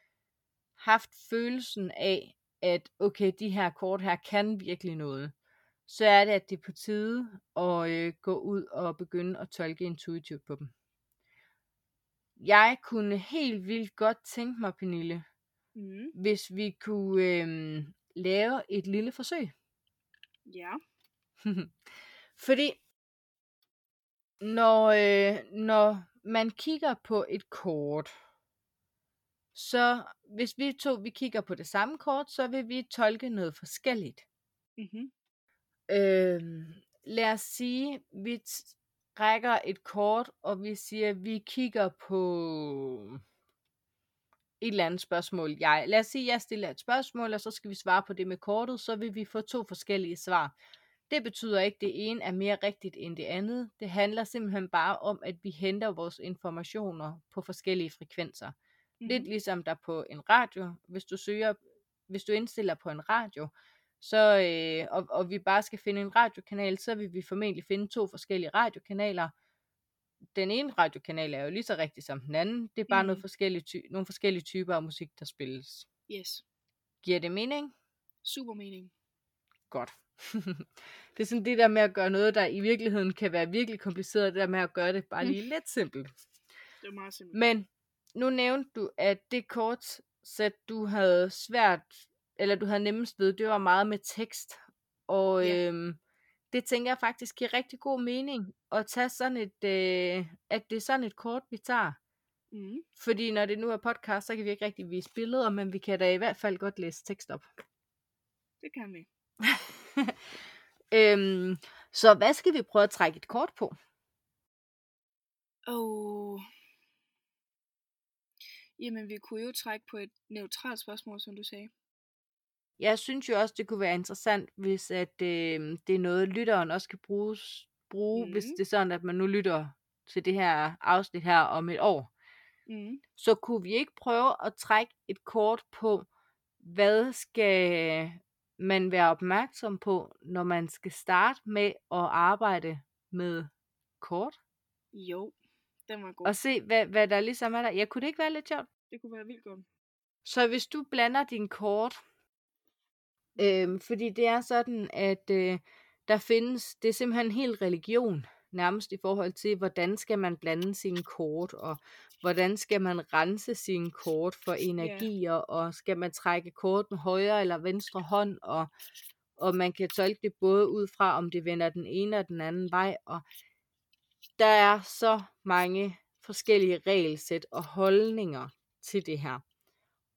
Speaker 1: haft følelsen af, at okay, de her kort her kan virkelig noget, så er det, at det er på tide at øh, gå ud og begynde at tolke intuitivt på dem. Jeg kunne helt vildt godt tænke mig, Pernille,
Speaker 2: Mm.
Speaker 1: hvis vi kunne øh, lave et lille forsøg.
Speaker 2: Ja.
Speaker 1: Fordi når, øh, når man kigger på et kort, så hvis vi to vi kigger på det samme kort, så vil vi tolke noget forskelligt.
Speaker 2: Mm-hmm.
Speaker 1: Øh, lad os sige, vi rækker et kort, og vi siger, vi kigger på et eller andet spørgsmål. Jeg, lad os sige, jeg stiller et spørgsmål, og så skal vi svare på det med kortet, så vil vi få to forskellige svar. Det betyder ikke, at det ene er mere rigtigt end det andet. Det handler simpelthen bare om, at vi henter vores informationer på forskellige frekvenser.
Speaker 2: Mm-hmm.
Speaker 1: Lidt ligesom der på en radio. Hvis du søger, hvis du indstiller på en radio, så, øh, og, og vi bare skal finde en radiokanal, så vil vi formentlig finde to forskellige radiokanaler. Den ene radiokanal er jo lige så rigtig som den anden. Det er bare mm. noget
Speaker 2: Mm.
Speaker 1: forskellige ty- nogle forskellige typer af musik, der spilles.
Speaker 2: Yes.
Speaker 1: Giver det mening?
Speaker 2: Super mening.
Speaker 1: Godt. det er sådan det der med at gøre noget, der i virkeligheden kan være virkelig kompliceret, det der med at gøre det bare
Speaker 2: Mm.
Speaker 1: lige lidt simpelt.
Speaker 2: Det er meget simpelt.
Speaker 1: Men nu nævnte du, at det kortsæt, du havde svært, eller du havde nemmest ved, det var meget med tekst. Og
Speaker 2: Ja.
Speaker 1: øhm, det tænker jeg faktisk giver rigtig god mening at tage sådan et, øh, at det er sådan et kort, vi tager.
Speaker 2: Mm.
Speaker 1: Fordi når det nu er podcast, så kan vi ikke rigtig vise billeder, men vi kan da i hvert fald godt læse tekst op.
Speaker 2: Det kan vi.
Speaker 1: øhm, så hvad skal vi prøve at trække et kort på?
Speaker 2: Og... Jamen, vi kunne jo trække på et neutralt spørgsmål, som du sagde.
Speaker 1: Jeg synes jo også, det kunne være interessant, hvis at, øh, det er noget, lytteren også kan bruges, bruge, mm. hvis det er sådan, at man nu lytter til det her afsnit her om et år.
Speaker 2: Mm.
Speaker 1: Så kunne vi ikke prøve at trække et kort på, hvad skal man være opmærksom på, når man skal starte med at arbejde med kort?
Speaker 2: Jo, den var god.
Speaker 1: Og se, hvad, hvad der ligesom er der. Jeg kunne det ikke være lidt sjovt?
Speaker 2: Det kunne være vildt godt.
Speaker 1: Så hvis du blander din kort, øh, fordi det er sådan, at øh, der findes, det er simpelthen en hel religion, nærmest i forhold til, hvordan skal man blande sine kort, og hvordan skal man rense sine kort for energier, og skal man trække kort med højre eller venstre hånd, og, og man kan tolke det både ud fra, om det vender den ene og den anden vej, og der er så mange forskellige regelsæt og holdninger til det her.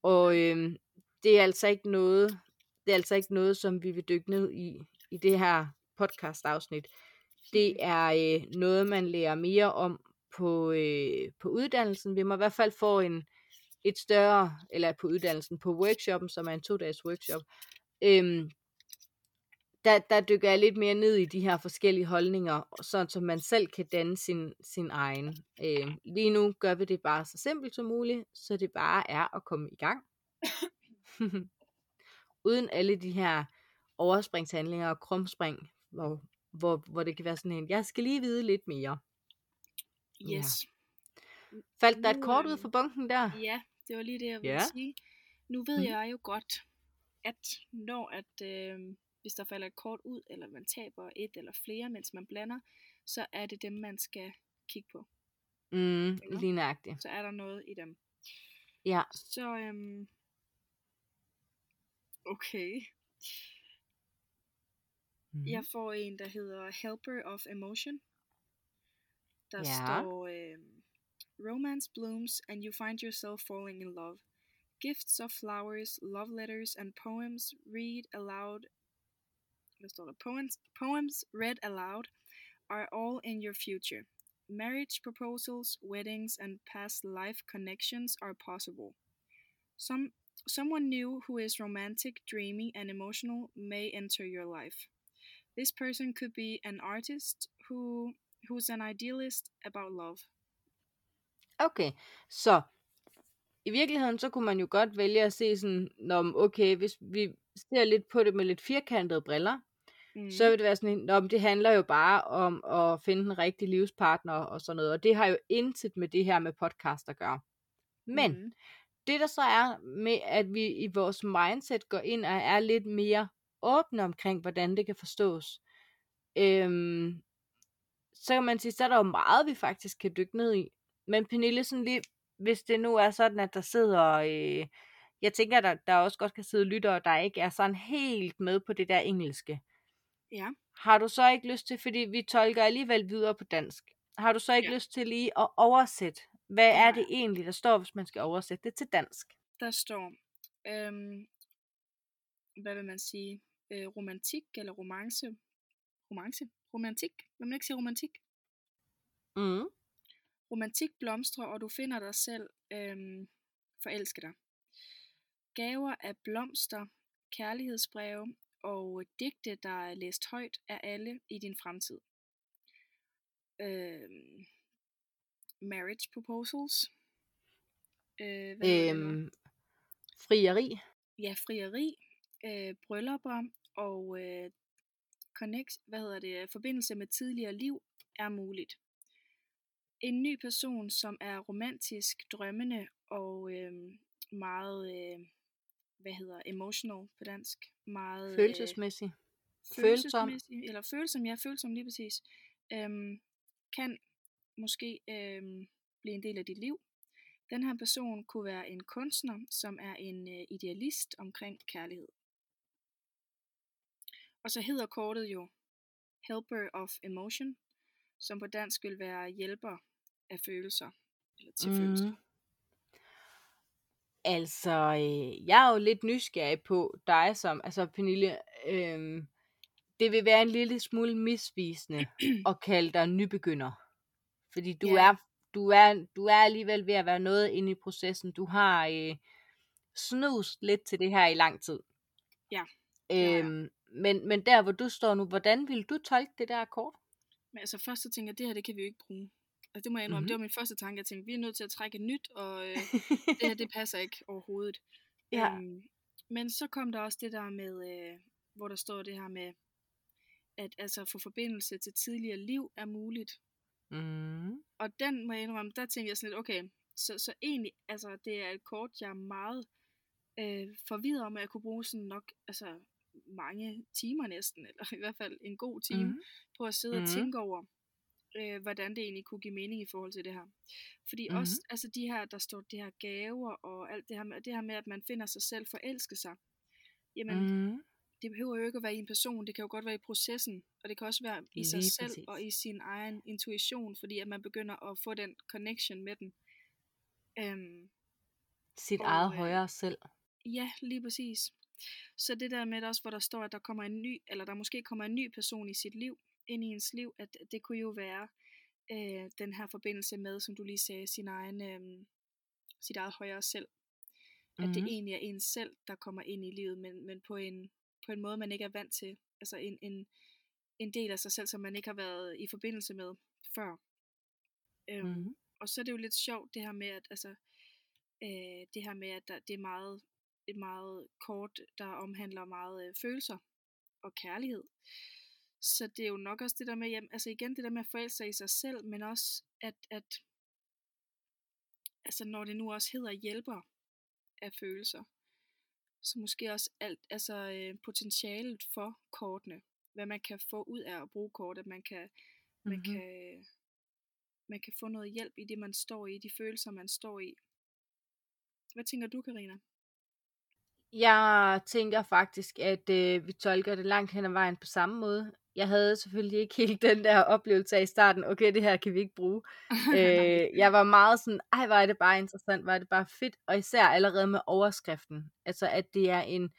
Speaker 1: Og øhm, det er altså ikke noget, det er altså ikke noget, som vi vil dykke ned i i det her podcast afsnit. Det er øh, noget, man lærer mere om på, øh, på uddannelsen. Vi må i hvert fald få en, et større, eller på uddannelsen, på workshoppen, som er en to-dages workshop. Øhm, der, der dykker jeg lidt mere ned i de her forskellige holdninger, sådan så man selv kan danne sin, sin egen. Øh, lige nu gør vi det bare så simpelt som muligt, så det bare er at komme i gang. Uden alle de her overspringshandlinger og krumspring, hvor, hvor, hvor det kan være sådan en, jeg skal lige vide lidt mere. Ja.
Speaker 2: Yes.
Speaker 1: Faldt der et kort ud
Speaker 2: øhm,
Speaker 1: fra bunken der?
Speaker 2: Ja, det var lige det, jeg ville
Speaker 1: Ja.
Speaker 2: sige. Nu ved
Speaker 1: Mhm.
Speaker 2: jeg jo godt, at når at, øh, hvis der falder et kort ud, eller man taber et eller flere, mens man blander, så er det dem, man skal kigge på.
Speaker 1: Mm, lige nøjagtigt.
Speaker 2: Så er der noget i dem.
Speaker 1: Ja.
Speaker 2: Så, øhm, okay.
Speaker 1: Mm.
Speaker 2: Jeg får en, der hedder Helper of Emotion. Der
Speaker 1: Ja.
Speaker 2: står, øhm, Romance blooms and you find yourself falling in love. Gifts of flowers, love letters and poems read aloud. Hvad står der? Poems, poems read aloud are all in your future. Marriage proposals, weddings, and past life connections are possible. Some someone new who is romantic, dreamy, and emotional may enter your life. This person could be an artist who who's an idealist about love.
Speaker 1: Okay, så i virkeligheden, så kunne man jo godt vælge at se sådan, Nå, okay, hvis vi ser lidt på det med lidt firkantede briller,
Speaker 2: Mm.
Speaker 1: så vil det være sådan Nå, det handler jo bare om at finde en rigtig livspartner og sådan noget, og det har jo intet med det her med podcast at gøre. Men
Speaker 2: Mm.
Speaker 1: det der så er med, at vi i vores mindset går ind og er lidt mere åbne omkring, hvordan det kan forstås, øhm, så kan man sige, så er der jo meget, vi faktisk kan dykke ned i. Men Pernille, sådan lige, hvis det nu er sådan, at der sidder, øh, jeg tænker, der, der også godt kan sidde lyttere, der ikke er sådan helt med på det der engelske.
Speaker 2: Ja.
Speaker 1: Har du så ikke lyst til, fordi vi tolker alligevel videre på dansk, har du så ikke
Speaker 2: Ja.
Speaker 1: lyst til lige at oversætte, hvad
Speaker 2: Det
Speaker 1: er det egentlig, der står, hvis man skal oversætte det til dansk?
Speaker 2: Der står, øhm, hvad vil man sige, øh, romantik eller romance. Romance? Romantik? Vil man ikke sige romantik?
Speaker 1: Mm.
Speaker 2: Romantik blomstrer, og du finder dig selv øhm, forelske dig. Gaver af blomster, kærlighedsbreve og digte, der er læst højt, er alle i din fremtid. Øhm, marriage proposals. Øh, hvad?
Speaker 1: Øhm, frieri.
Speaker 2: ja, frieri, øh, bryllupper og øh, connect, hvad hedder det, forbindelse med tidligere liv er muligt. En ny person, som er romantisk, drømmende og øh, meget, øh, hvad hedder, emotional på dansk, meget øh,
Speaker 1: følsom.
Speaker 2: følelsesmæssig, eller følsom, ja, følsom lige præcis, øhm, kan måske øhm, blive en del af dit liv. Den her person kunne være en kunstner, som er en øh, idealist omkring kærlighed. Og så hedder kortet jo Helper of Emotion, som på dansk vil være hjælper af følelser, eller til mm. følelser.
Speaker 1: Altså, øh, jeg er jo lidt nysgerrig på dig som, altså Pernille, øh, det vil være en lille smule misvisende at kalde dig nybegynder. Fordi du,
Speaker 2: Ja.
Speaker 1: er, du, er, du er alligevel ved at være noget inde i processen. Du har øh, snust lidt til det her i lang tid.
Speaker 2: Ja, jeg.
Speaker 1: Øhm, men, men der, hvor du står nu, hvordan vil du tolke det der kort?
Speaker 2: Men altså først så tænker jeg, det her, det kan vi jo ikke bruge. Altså det må jeg indrømme, mm-hmm. det var min første tanke. Jeg tænkte, vi er nødt til at trække et nyt, og øh, det her, det passer ikke overhovedet.
Speaker 1: Ja.
Speaker 2: Øhm, men så kom der også det der med, øh, hvor der står det her med, at altså få forbindelse til tidligere liv er muligt.
Speaker 1: Mm.
Speaker 2: Og den må jeg indrømme, der tænkte jeg sådan lidt, okay, så, så egentlig, altså det er et kort, jeg er meget øh, forvirret om, at jeg kunne bruge sådan nok, altså mange timer næsten, eller i hvert fald en god time,
Speaker 1: Mm.
Speaker 2: på at sidde mm. og
Speaker 1: Mhm.
Speaker 2: tænke over, øh, hvordan det egentlig kunne give mening i forhold til det her. Fordi mm. også, altså de her, der står de her gaver, og alt det her, med, det her med, at man finder sig selv forelske sig, jamen, mm. Det behøver jo ikke at være i en person, det kan jo godt være i processen, og det kan også være i sig
Speaker 1: Lige
Speaker 2: selv,
Speaker 1: præcis.
Speaker 2: og i sin egen intuition, fordi at man begynder at få den connection med den. Øhm,
Speaker 1: Sit
Speaker 2: Og,
Speaker 1: eget
Speaker 2: øh,
Speaker 1: højere selv.
Speaker 2: Ja, lige præcis. Så det der med også, hvor der står, at der kommer en ny, eller der måske kommer en ny person i sit liv, ind i ens liv, at det kunne jo være øh, den her forbindelse med, som du lige sagde, sin egen, øh, sit eget højere selv. At det
Speaker 1: Mhm.
Speaker 2: egentlig er ens selv, der kommer ind i livet, men, men på, en, på en måde, man ikke er vant til. Altså en, en, en del af sig selv, som man ikke har været i forbindelse med før. Øhm,
Speaker 1: Mhm.
Speaker 2: Og så er det jo lidt sjovt, det her med, at altså, øh, det her med, at der, det er meget, et meget kort, der omhandler meget øh, følelser og kærlighed. Så det er jo nok også det der med, jamen, altså igen det der med at forelske sig i sig selv, men også at, at altså når det nu også hedder hjælper af følelser, så måske også alt, altså øh, potentialet for kortene, hvad man kan få ud af at bruge kort, at man kan, man
Speaker 1: Mhm.
Speaker 2: kan, man kan få noget hjælp i det, man står i, de følelser, man står i. Hvad tænker du, Karina?
Speaker 1: Jeg tænker faktisk, at øh, vi tolker det langt hen ad vejen på samme måde. Jeg havde selvfølgelig ikke helt den der oplevelse af i starten, okay, det her kan vi ikke bruge. øh, jeg var meget sådan, ej, er det bare interessant, er det bare fedt, og især allerede med overskriften. Altså, at det er en,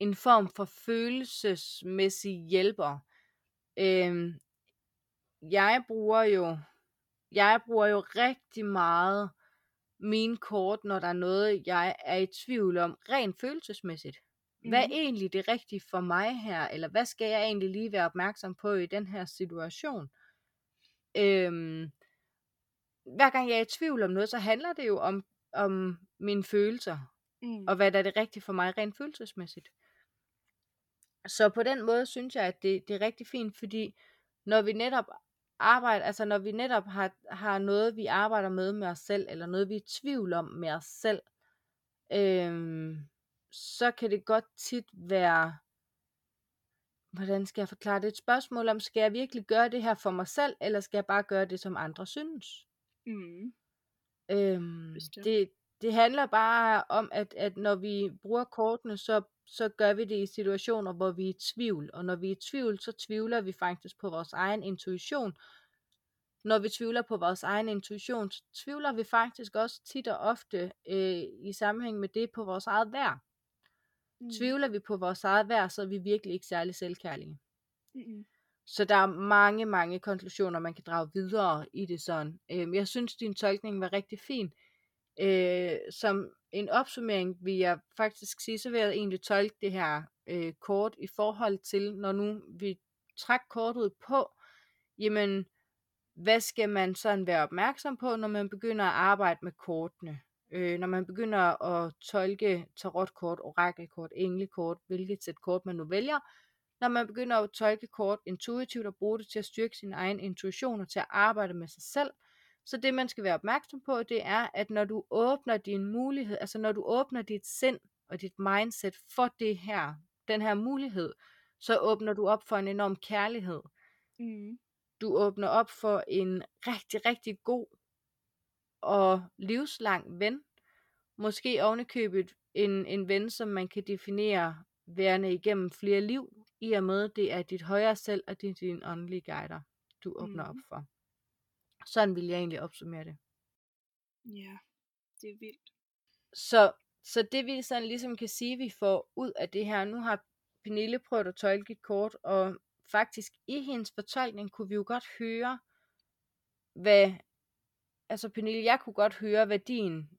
Speaker 1: en form for følelsesmæssig hjælper. Øh, jeg bruger jo, jeg bruger jo rigtig meget mine kort, når der er noget, jeg er i tvivl om, rent følelsesmæssigt. Hvad er
Speaker 2: Mhm.
Speaker 1: egentlig det rigtige for mig her? Eller hvad skal jeg egentlig lige være opmærksom på i den her situation? Øhm, hver gang jeg er i tvivl om noget, så handler det jo om, om mine følelser,
Speaker 2: Mm.
Speaker 1: og hvad der er det rigtige for mig rent følelsesmæssigt. Så på den måde synes jeg, at det, det er rigtig fint, fordi når vi netop arbejder, altså når vi netop har, har noget, vi arbejder med med os selv, eller noget, vi er i tvivl om med os selv, øhm, så kan det godt tit være, hvordan skal jeg forklare det? Et spørgsmål om, skal jeg virkelig gøre det her for mig selv, eller skal jeg bare gøre det, som andre synes?
Speaker 2: Mm.
Speaker 1: Øhm,
Speaker 2: Bestemt.
Speaker 1: det, det handler bare om, at, at når vi bruger kortene, så, så gør vi det i situationer, hvor vi er i tvivl. Og når vi er i tvivl, så tvivler vi faktisk på vores egen intuition. Når vi tvivler på vores egen intuition, så tvivler vi faktisk også tit og ofte øh, i sammenhæng med det på vores eget værd.
Speaker 2: Mm.
Speaker 1: Tvivler vi på vores eget værd, så er vi virkelig ikke særlig selvkærlige.
Speaker 2: Mm-mm.
Speaker 1: Så der er mange, mange konklusioner, man kan drage videre i det sådan. Øhm, jeg synes, din tolkning var rigtig fin. Øh, som en opsummering vil jeg faktisk sige, så vil jeg egentlig tolke det her øh, kort i forhold til, når nu vi trækker kortet på, jamen, hvad skal man sådan være opmærksom på, når man begynder at arbejde med kortene? Øh, når man begynder at tolke tarotkort, orakelkort, englekort, hvilket sæt kort man nu vælger, når man begynder at tolke kort intuitivt og bruge det til at styrke sin egen intuition og til at arbejde med sig selv, så det man skal være opmærksom på, det er, at når du åbner din mulighed, altså når du åbner dit sind og dit mindset for det her, den her mulighed, så åbner du op for en enorm kærlighed.
Speaker 2: Mm.
Speaker 1: Du åbner op for en rigtig, rigtig god og livslang ven. Måske ovenikøbet en, en ven, som man kan definere værende igennem flere liv, i og med det er dit højere selv, og det er din åndelige guider, du åbner op
Speaker 2: Mm.
Speaker 1: for. Sådan vil jeg egentlig opsummere det.
Speaker 2: Ja, det er vildt.
Speaker 1: Så, så det vi sådan ligesom kan sige, vi får ud af det her, nu har Pernille prøvet at tolke et kort, og faktisk i hendes fortolkning kunne vi jo godt høre, hvad, altså Pernille, jeg kunne godt høre, din,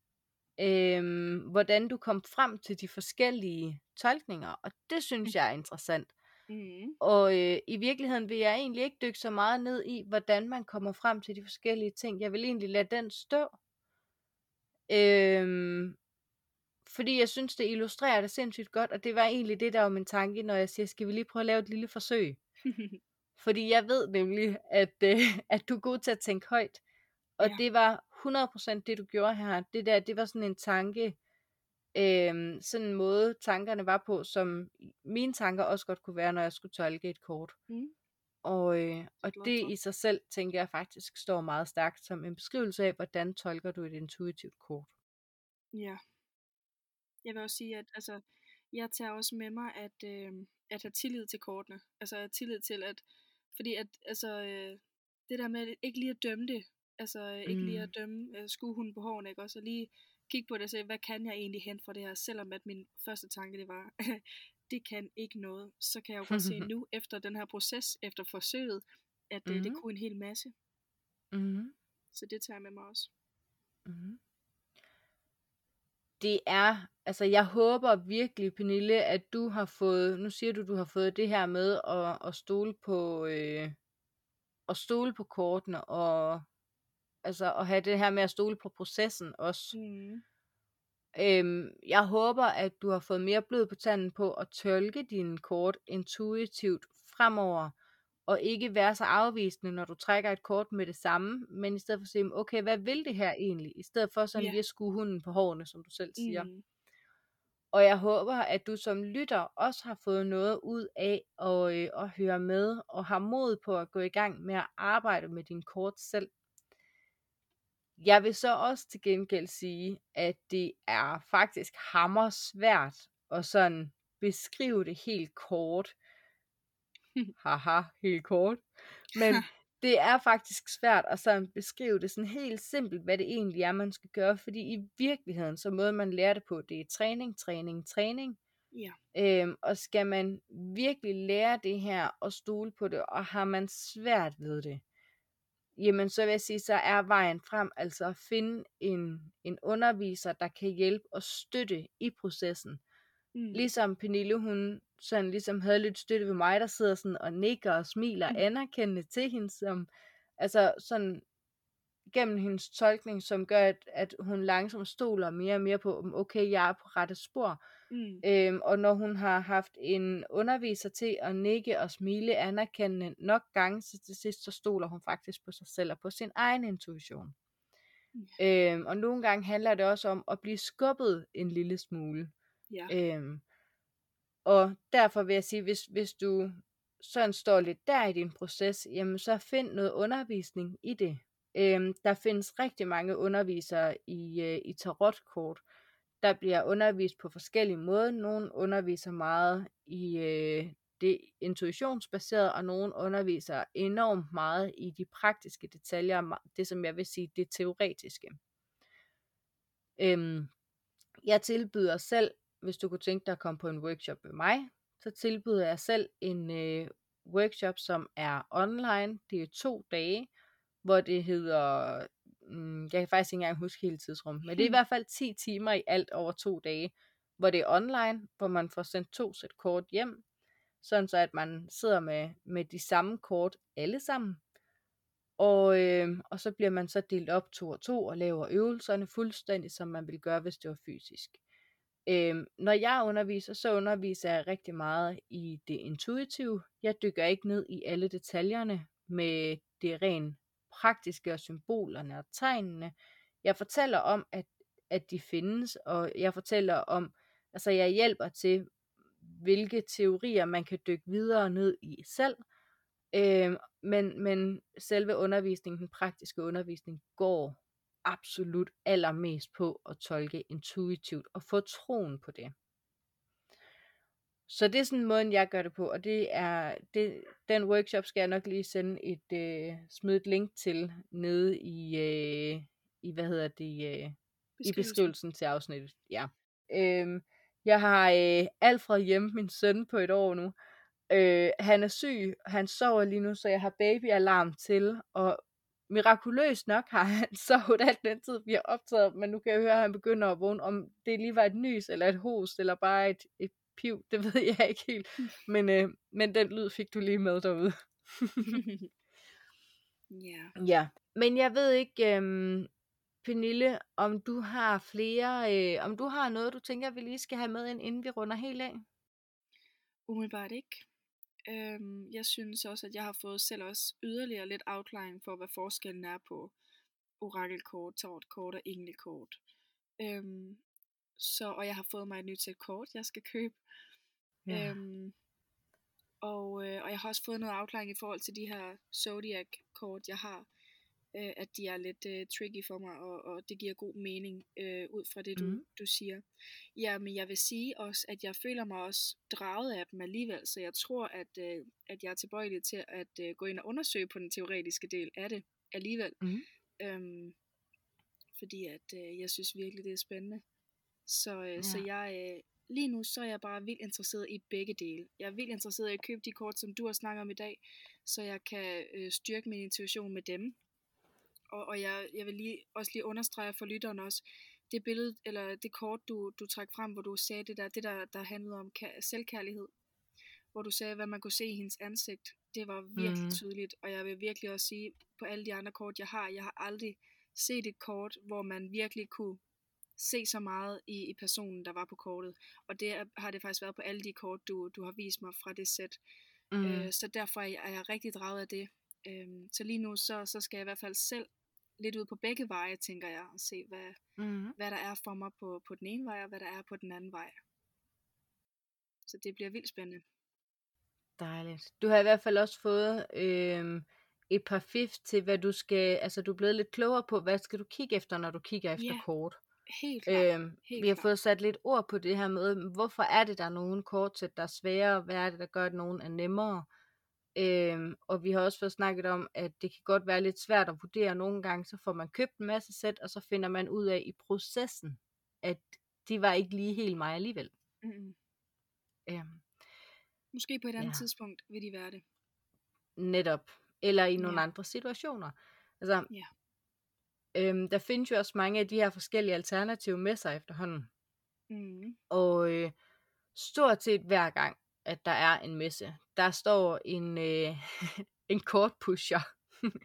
Speaker 1: øhm, hvordan du kom frem til de forskellige tolkninger, og det synes jeg er interessant.
Speaker 2: Mm.
Speaker 1: Og øh, i virkeligheden vil jeg egentlig ikke dykke så meget ned i, hvordan man kommer frem til de forskellige ting. Jeg vil egentlig lade den stå. Øhm, fordi jeg synes, det illustrerer det sindssygt godt, og det var egentlig det, der var min tanke, når jeg siger, skal vi lige prøve at lave et lille forsøg? Fordi jeg ved nemlig, at, øh, at du er god til at tænke højt. Og
Speaker 2: Ja.
Speaker 1: det var 100% det, du gjorde her. Det der, det var sådan en tanke, øhm, sådan en måde, tankerne var på, som mine tanker også godt kunne være, når jeg skulle tolke et kort.
Speaker 2: Mm.
Speaker 1: Og, øh, og det i sig selv, tænker jeg faktisk, står meget stærkt som en beskrivelse af, hvordan tolker du et intuitivt kort.
Speaker 2: Ja. Jeg vil også sige, at altså, jeg tager også med mig at, øh, at have tillid til kortene. Altså have tillid til, at fordi at altså, øh, det der med at ikke lige at dømme det, altså øh, ikke lige
Speaker 1: Mm.
Speaker 2: at dømme øh, skuehunden på hårene, ikke? også, og lige kigge på det og se, hvad kan jeg egentlig hente fra det her, selvom at min første tanke det var, det kan ikke noget, så kan jeg jo godt se nu, efter den her proces, efter forsøget, at øh, det
Speaker 1: Mhm.
Speaker 2: kunne en hel masse.
Speaker 1: Mm-hmm.
Speaker 2: Så det tager jeg med mig også.
Speaker 1: Mm-hmm. Det er, altså jeg håber virkelig, Pernille, at du har fået, nu siger du, du har fået det her med at, at stole på, øh, at stole på kortene, og altså at have det her med at stole på processen også.
Speaker 2: Mm.
Speaker 1: Øhm, jeg håber, at du har fået mere blod på tanden på at tolke dine kort intuitivt fremover, og ikke være så afvisende, når du trækker et kort med det samme, men i stedet for at sige, okay, hvad vil det her egentlig? I stedet for sådan
Speaker 2: Ja.
Speaker 1: lige at skue hunden på hårene, som du selv siger.
Speaker 2: Mm.
Speaker 1: Og jeg håber, at du som lytter også har fået noget ud af at, øh, at høre med, og har mod på at gå i gang med at arbejde med din kort selv. Jeg vil så også til gengæld sige, at det er faktisk hammer svært at sådan beskrive det helt kort. Haha, helt kort. Men det er faktisk svært at sådan beskrive det sådan helt simpelt, hvad det egentlig er, man skal gøre. Fordi i virkeligheden, så måde man lærer det på, det er træning, træning, træning.
Speaker 2: Ja.
Speaker 1: Øhm, og skal man virkelig lære det her og stole på det, og har man svært ved det, jamen så vil jeg sige, så er vejen frem altså at finde en, en underviser, der kan hjælpe og støtte i processen.
Speaker 2: Mm.
Speaker 1: Ligesom Pernille, hun sådan ligesom havde lidt støtte ved mig, der sidder sådan og nikker og smiler
Speaker 2: Mm.
Speaker 1: anerkendende til hende, som, altså sådan gennem hendes tolkning, som gør, at, at hun langsomt stoler mere og mere på, "Mm, okay, jeg er på rette spor.
Speaker 2: Mm.
Speaker 1: Øhm, og når hun har haft en underviser til at nikke og smile anerkendende nok gange, så til sidst så stoler hun faktisk på sig selv og på sin egen intuition. Mm. Øhm, og nogle gange handler det også om at blive skubbet en lille smule.
Speaker 2: Ja.
Speaker 1: Øhm, og derfor vil jeg sige, hvis, hvis du sådan står lidt der i din proces, jamen så find noget undervisning i det. Øhm, der findes rigtig mange undervisere i, øh, i tarotkort. Der bliver undervist på forskellige måder. Nogle underviser meget i øh, det intuitionsbaserede, og nogle underviser enormt meget i de praktiske detaljer, det som jeg vil sige, det teoretiske. Øhm, jeg tilbyder selv, hvis du kunne tænke dig at komme på en workshop med mig, så tilbyder jeg selv en øh, workshop, som er online. Det er to dage, hvor det hedder, mm, jeg kan faktisk ikke engang huske hele tidsrum, men det er i hvert fald 10 timer i alt over to dage, hvor det er online, hvor man får sendt to sæt kort hjem, sådan så at man sidder med, med de samme kort alle sammen. Og, øh, og så bliver man så delt op to og to og laver øvelserne fuldstændig, som man ville gøre, hvis det var fysisk. Øh, når jeg underviser, så underviser jeg rigtig meget i det intuitive. Jeg dykker ikke ned i alle detaljerne med det rent praktiske og symbolerne og tegnene. Jeg fortæller om, at, at de findes, og jeg fortæller om, altså jeg hjælper til, hvilke teorier man kan dykke videre ned i selv. Øh, men, men selve undervisningen, den praktiske undervisning, går absolut allermest på at tolke intuitivt og få troen på det. Så det er sådan måden, jeg gør det på, og det er, det, den workshop skal jeg nok lige sende et, øh, smide et link til nede i, øh, i hvad hedder det, øh, i beskrivelsen til afsnittet. Ja. Øhm, jeg har øh, Alfred hjemme, min søn på et år nu. Øh, han er syg, han sover lige nu, så jeg har babyalarm til, og mirakuløst nok har han sovet alt den tid, vi har optaget, men nu kan jeg høre, at han begynder at vågne, om det lige var et nys, eller et host, eller bare et, et piv, det ved jeg ikke helt, men, øh, men den lyd fik du lige med derude.
Speaker 2: Ja.
Speaker 1: ja, men jeg ved ikke, øhm, Pernille, om du har flere, øh, om du har noget, du tænker, vi lige skal have med ind, inden vi runder helt af?
Speaker 2: Umiddelbart ikke. Øhm, jeg synes også, at jeg har fået selv også yderligere lidt outline for, hvad forskellen er på orakelkort, tarotkort og englekort. Øhm, så, og jeg har fået mig et nyt sæt kort, jeg skal købe. Ja. Øhm, og, øh, og jeg har også fået noget outline i forhold til de her Zodiac-kort, jeg har. Øh, at de er lidt øh, tricky for mig, og, og det giver god mening øh, ud fra det, du, mm. du siger. Ja, men jeg vil sige også, at jeg føler mig også draget af dem alligevel, så jeg tror, at, øh, at jeg er tilbøjelig til at øh, gå ind og undersøge på den teoretiske del af det alligevel. Mm. Øhm, fordi at øh, jeg synes virkelig, det er spændende. Så, øh, ja. så jeg, øh, lige nu så er jeg bare vildt interesseret i begge dele. Jeg er vildt interesseret i at købe de kort, som du har snakket om i dag, så jeg kan øh, styrke min intuition med dem. Og, og jeg, jeg vil lige, også lige understrege for lytteren også, det billede, eller det kort, du, du trak frem, hvor du sagde det der, det der, der handlede om selvkærlighed, hvor du sagde, hvad man kunne se i hendes ansigt, det var virkelig mm. tydeligt, og jeg vil virkelig også sige, på alle de andre kort, jeg har, jeg har aldrig set et kort, hvor man virkelig kunne se så meget i, i personen, der var på kortet. Og det er, har det faktisk været på alle de kort, du, du har vist mig fra det sæt. Mm. Øh, så derfor er jeg, rigtig draget af det. Øh, så lige nu, så, så skal jeg i hvert fald selv lidt ud på begge veje, tænker jeg, og se, hvad, mm. hvad der er for mig på, på den ene vej, og hvad der er på den anden vej. Så det bliver vildt spændende.
Speaker 1: Dejligt. Du har i hvert fald også fået øh, et par fif til, hvad du skal, altså du er blevet lidt klogere på, hvad skal du kigge efter, når du kigger efter yeah. kort.
Speaker 2: Helt klart. Øhm,
Speaker 1: Helt vi har
Speaker 2: klart.
Speaker 1: fået sat lidt ord på det her med, hvorfor er det, der er nogle kortsæt, der er svære, hvad er det, der gør, at nogen er nemmere. Øhm, og vi har også fået snakket om, at det kan godt være lidt svært at vurdere nogle gange, så får man købt en masse sæt, og så finder man ud af i processen, at de var ikke lige helt mig alligevel. Mm.
Speaker 2: Øhm, Måske på et andet ja. tidspunkt vil de være det.
Speaker 1: Netop. Eller i nogle ja. andre situationer. Altså, ja. Øhm, der findes jo også mange af de her forskellige alternative med sig efterhånden. Mm. Og øh, stort set hver gang, at der er en messe, der står en, øh, en kortpusher.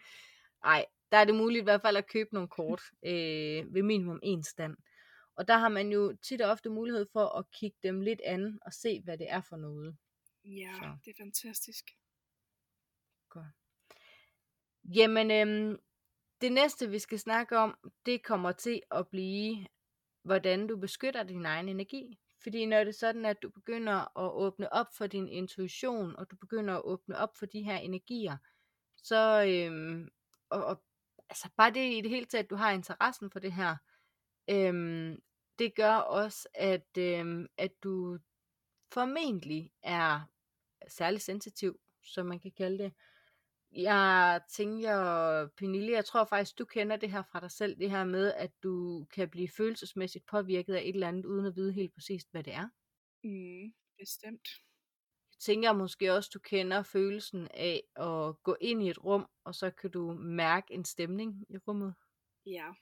Speaker 1: Ej, der er det muligt i hvert fald at købe nogle kort øh, ved minimum en stand. Og der har man jo tit og ofte mulighed for at kigge dem lidt an og se, hvad det er for noget.
Speaker 2: Ja, Så. det er fantastisk.
Speaker 1: Godt. Jamen, øhm, det næste, vi skal snakke om, det kommer til at blive, hvordan du beskytter din egen energi. Fordi når det er sådan, at du begynder at åbne op for din intuition, og du begynder at åbne op for de her energier, så øhm, og, og, altså bare det i det hele taget, at du har interessen for det her, øhm, det gør også, at, øhm, at du formentlig er særlig sensitiv, som man kan kalde det. Jeg tænker, Pernille, jeg tror faktisk, du kender det her fra dig selv, det her med, at du kan blive følelsesmæssigt påvirket af et eller andet, uden at vide helt præcist, hvad det er.
Speaker 2: Mm, bestemt.
Speaker 1: Jeg tænker måske også, du kender følelsen af at gå ind i et rum, og så kan du mærke en stemning i rummet.
Speaker 2: Ja.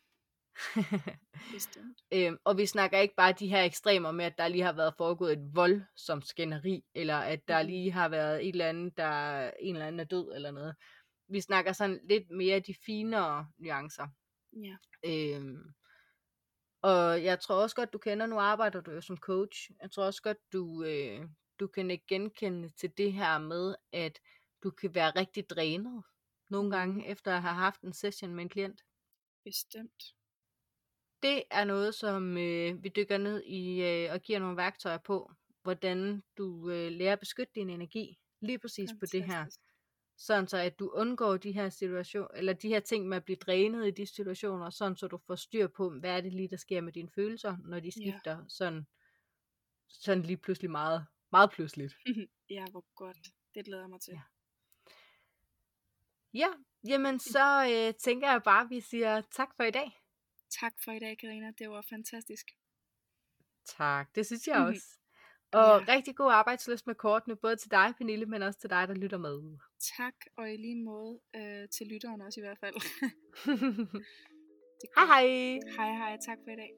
Speaker 1: øhm, og vi snakker ikke bare de her ekstremer med, at der lige har været foregået et voldsomt skænderi, eller at der
Speaker 2: Mhm.
Speaker 1: lige har været et eller andet, der en eller anden er død eller noget. Vi snakker sådan lidt mere de finere nuancer.
Speaker 2: Ja.
Speaker 1: Øhm, og jeg tror også godt, du kender, nu arbejder du jo som coach, jeg tror også godt, du, øh, du kan genkende til det her med, at du kan være rigtig drænet nogle gange, efter at have haft en session med en klient.
Speaker 2: Bestemt.
Speaker 1: Det er noget, som øh, vi dykker ned i øh, og giver nogle værktøjer på, hvordan du øh, lærer at beskytte din energi lige præcis på det her.
Speaker 2: Fantastisk.
Speaker 1: Sådan så at du undgår de her situationer, eller de her ting med at blive drænet i de situationer, sådan så du får styr på, hvad er det lige, der sker med dine følelser, når de
Speaker 2: Ja.
Speaker 1: skifter sådan, sådan lige pludselig meget, meget pludseligt.
Speaker 2: ja, hvor godt. Det glæder jeg mig til.
Speaker 1: Ja. Ja, jamen så øh, tænker jeg bare, at vi siger tak for i dag.
Speaker 2: Tak for i dag, Karina. Det var fantastisk.
Speaker 1: Tak, det synes jeg
Speaker 2: Mhm.
Speaker 1: også. Og
Speaker 2: Ja.
Speaker 1: rigtig god arbejdsløst med kortene, både til dig, Pernille, men også til dig, der lytter med.
Speaker 2: Tak, og i lige måde øh, til lytteren også i hvert fald. det
Speaker 1: hej hej!
Speaker 2: Hej hej, tak for i dag.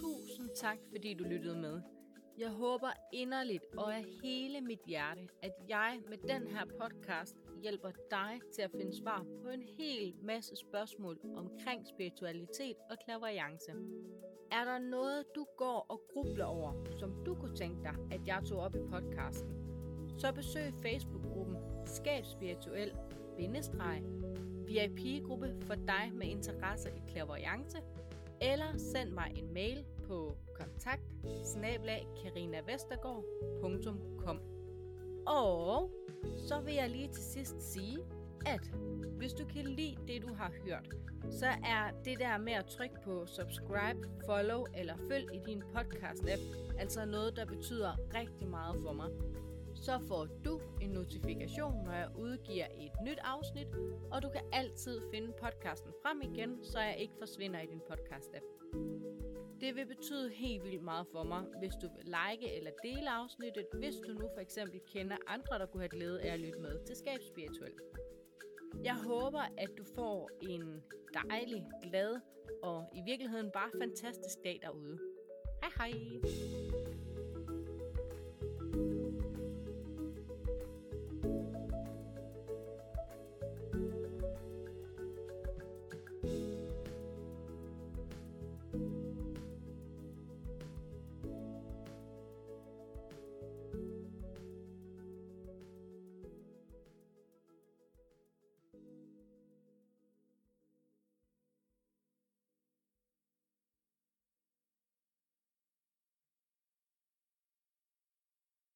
Speaker 1: Tusind tak, fordi du lyttede med. Jeg håber inderligt og af hele mit hjerte, at jeg med den her podcast hjælper dig til at finde svar på en hel masse spørgsmål omkring spiritualitet og klaverjance. Er der noget, du går og grubler over, som du kunne tænke dig, at jeg tog op i podcasten, så besøg Facebook-gruppen Skab Spirituel VIP-gruppe for dig med interesse i klaverjance, eller send mig en mail på kontakt karinavestergaard.com Og så vil jeg lige til sidst sige, at hvis du kan lide det, du har hørt, så er det der med at trykke på subscribe, follow eller følg i din podcast-app altså noget, der betyder rigtig meget for mig. Så får du en notifikation, når jeg udgiver et nyt afsnit, og du kan altid finde podcasten frem igen, så jeg ikke forsvinder i din podcast-app. Det vil betyde helt vildt meget for mig, hvis du vil like eller dele afsnittet, hvis du nu for eksempel kender andre, der kunne have glæde af at lytte med til Skab Spirituel. Jeg håber, at du får en dejlig, glad og i virkeligheden bare fantastisk dag derude. Hej hej!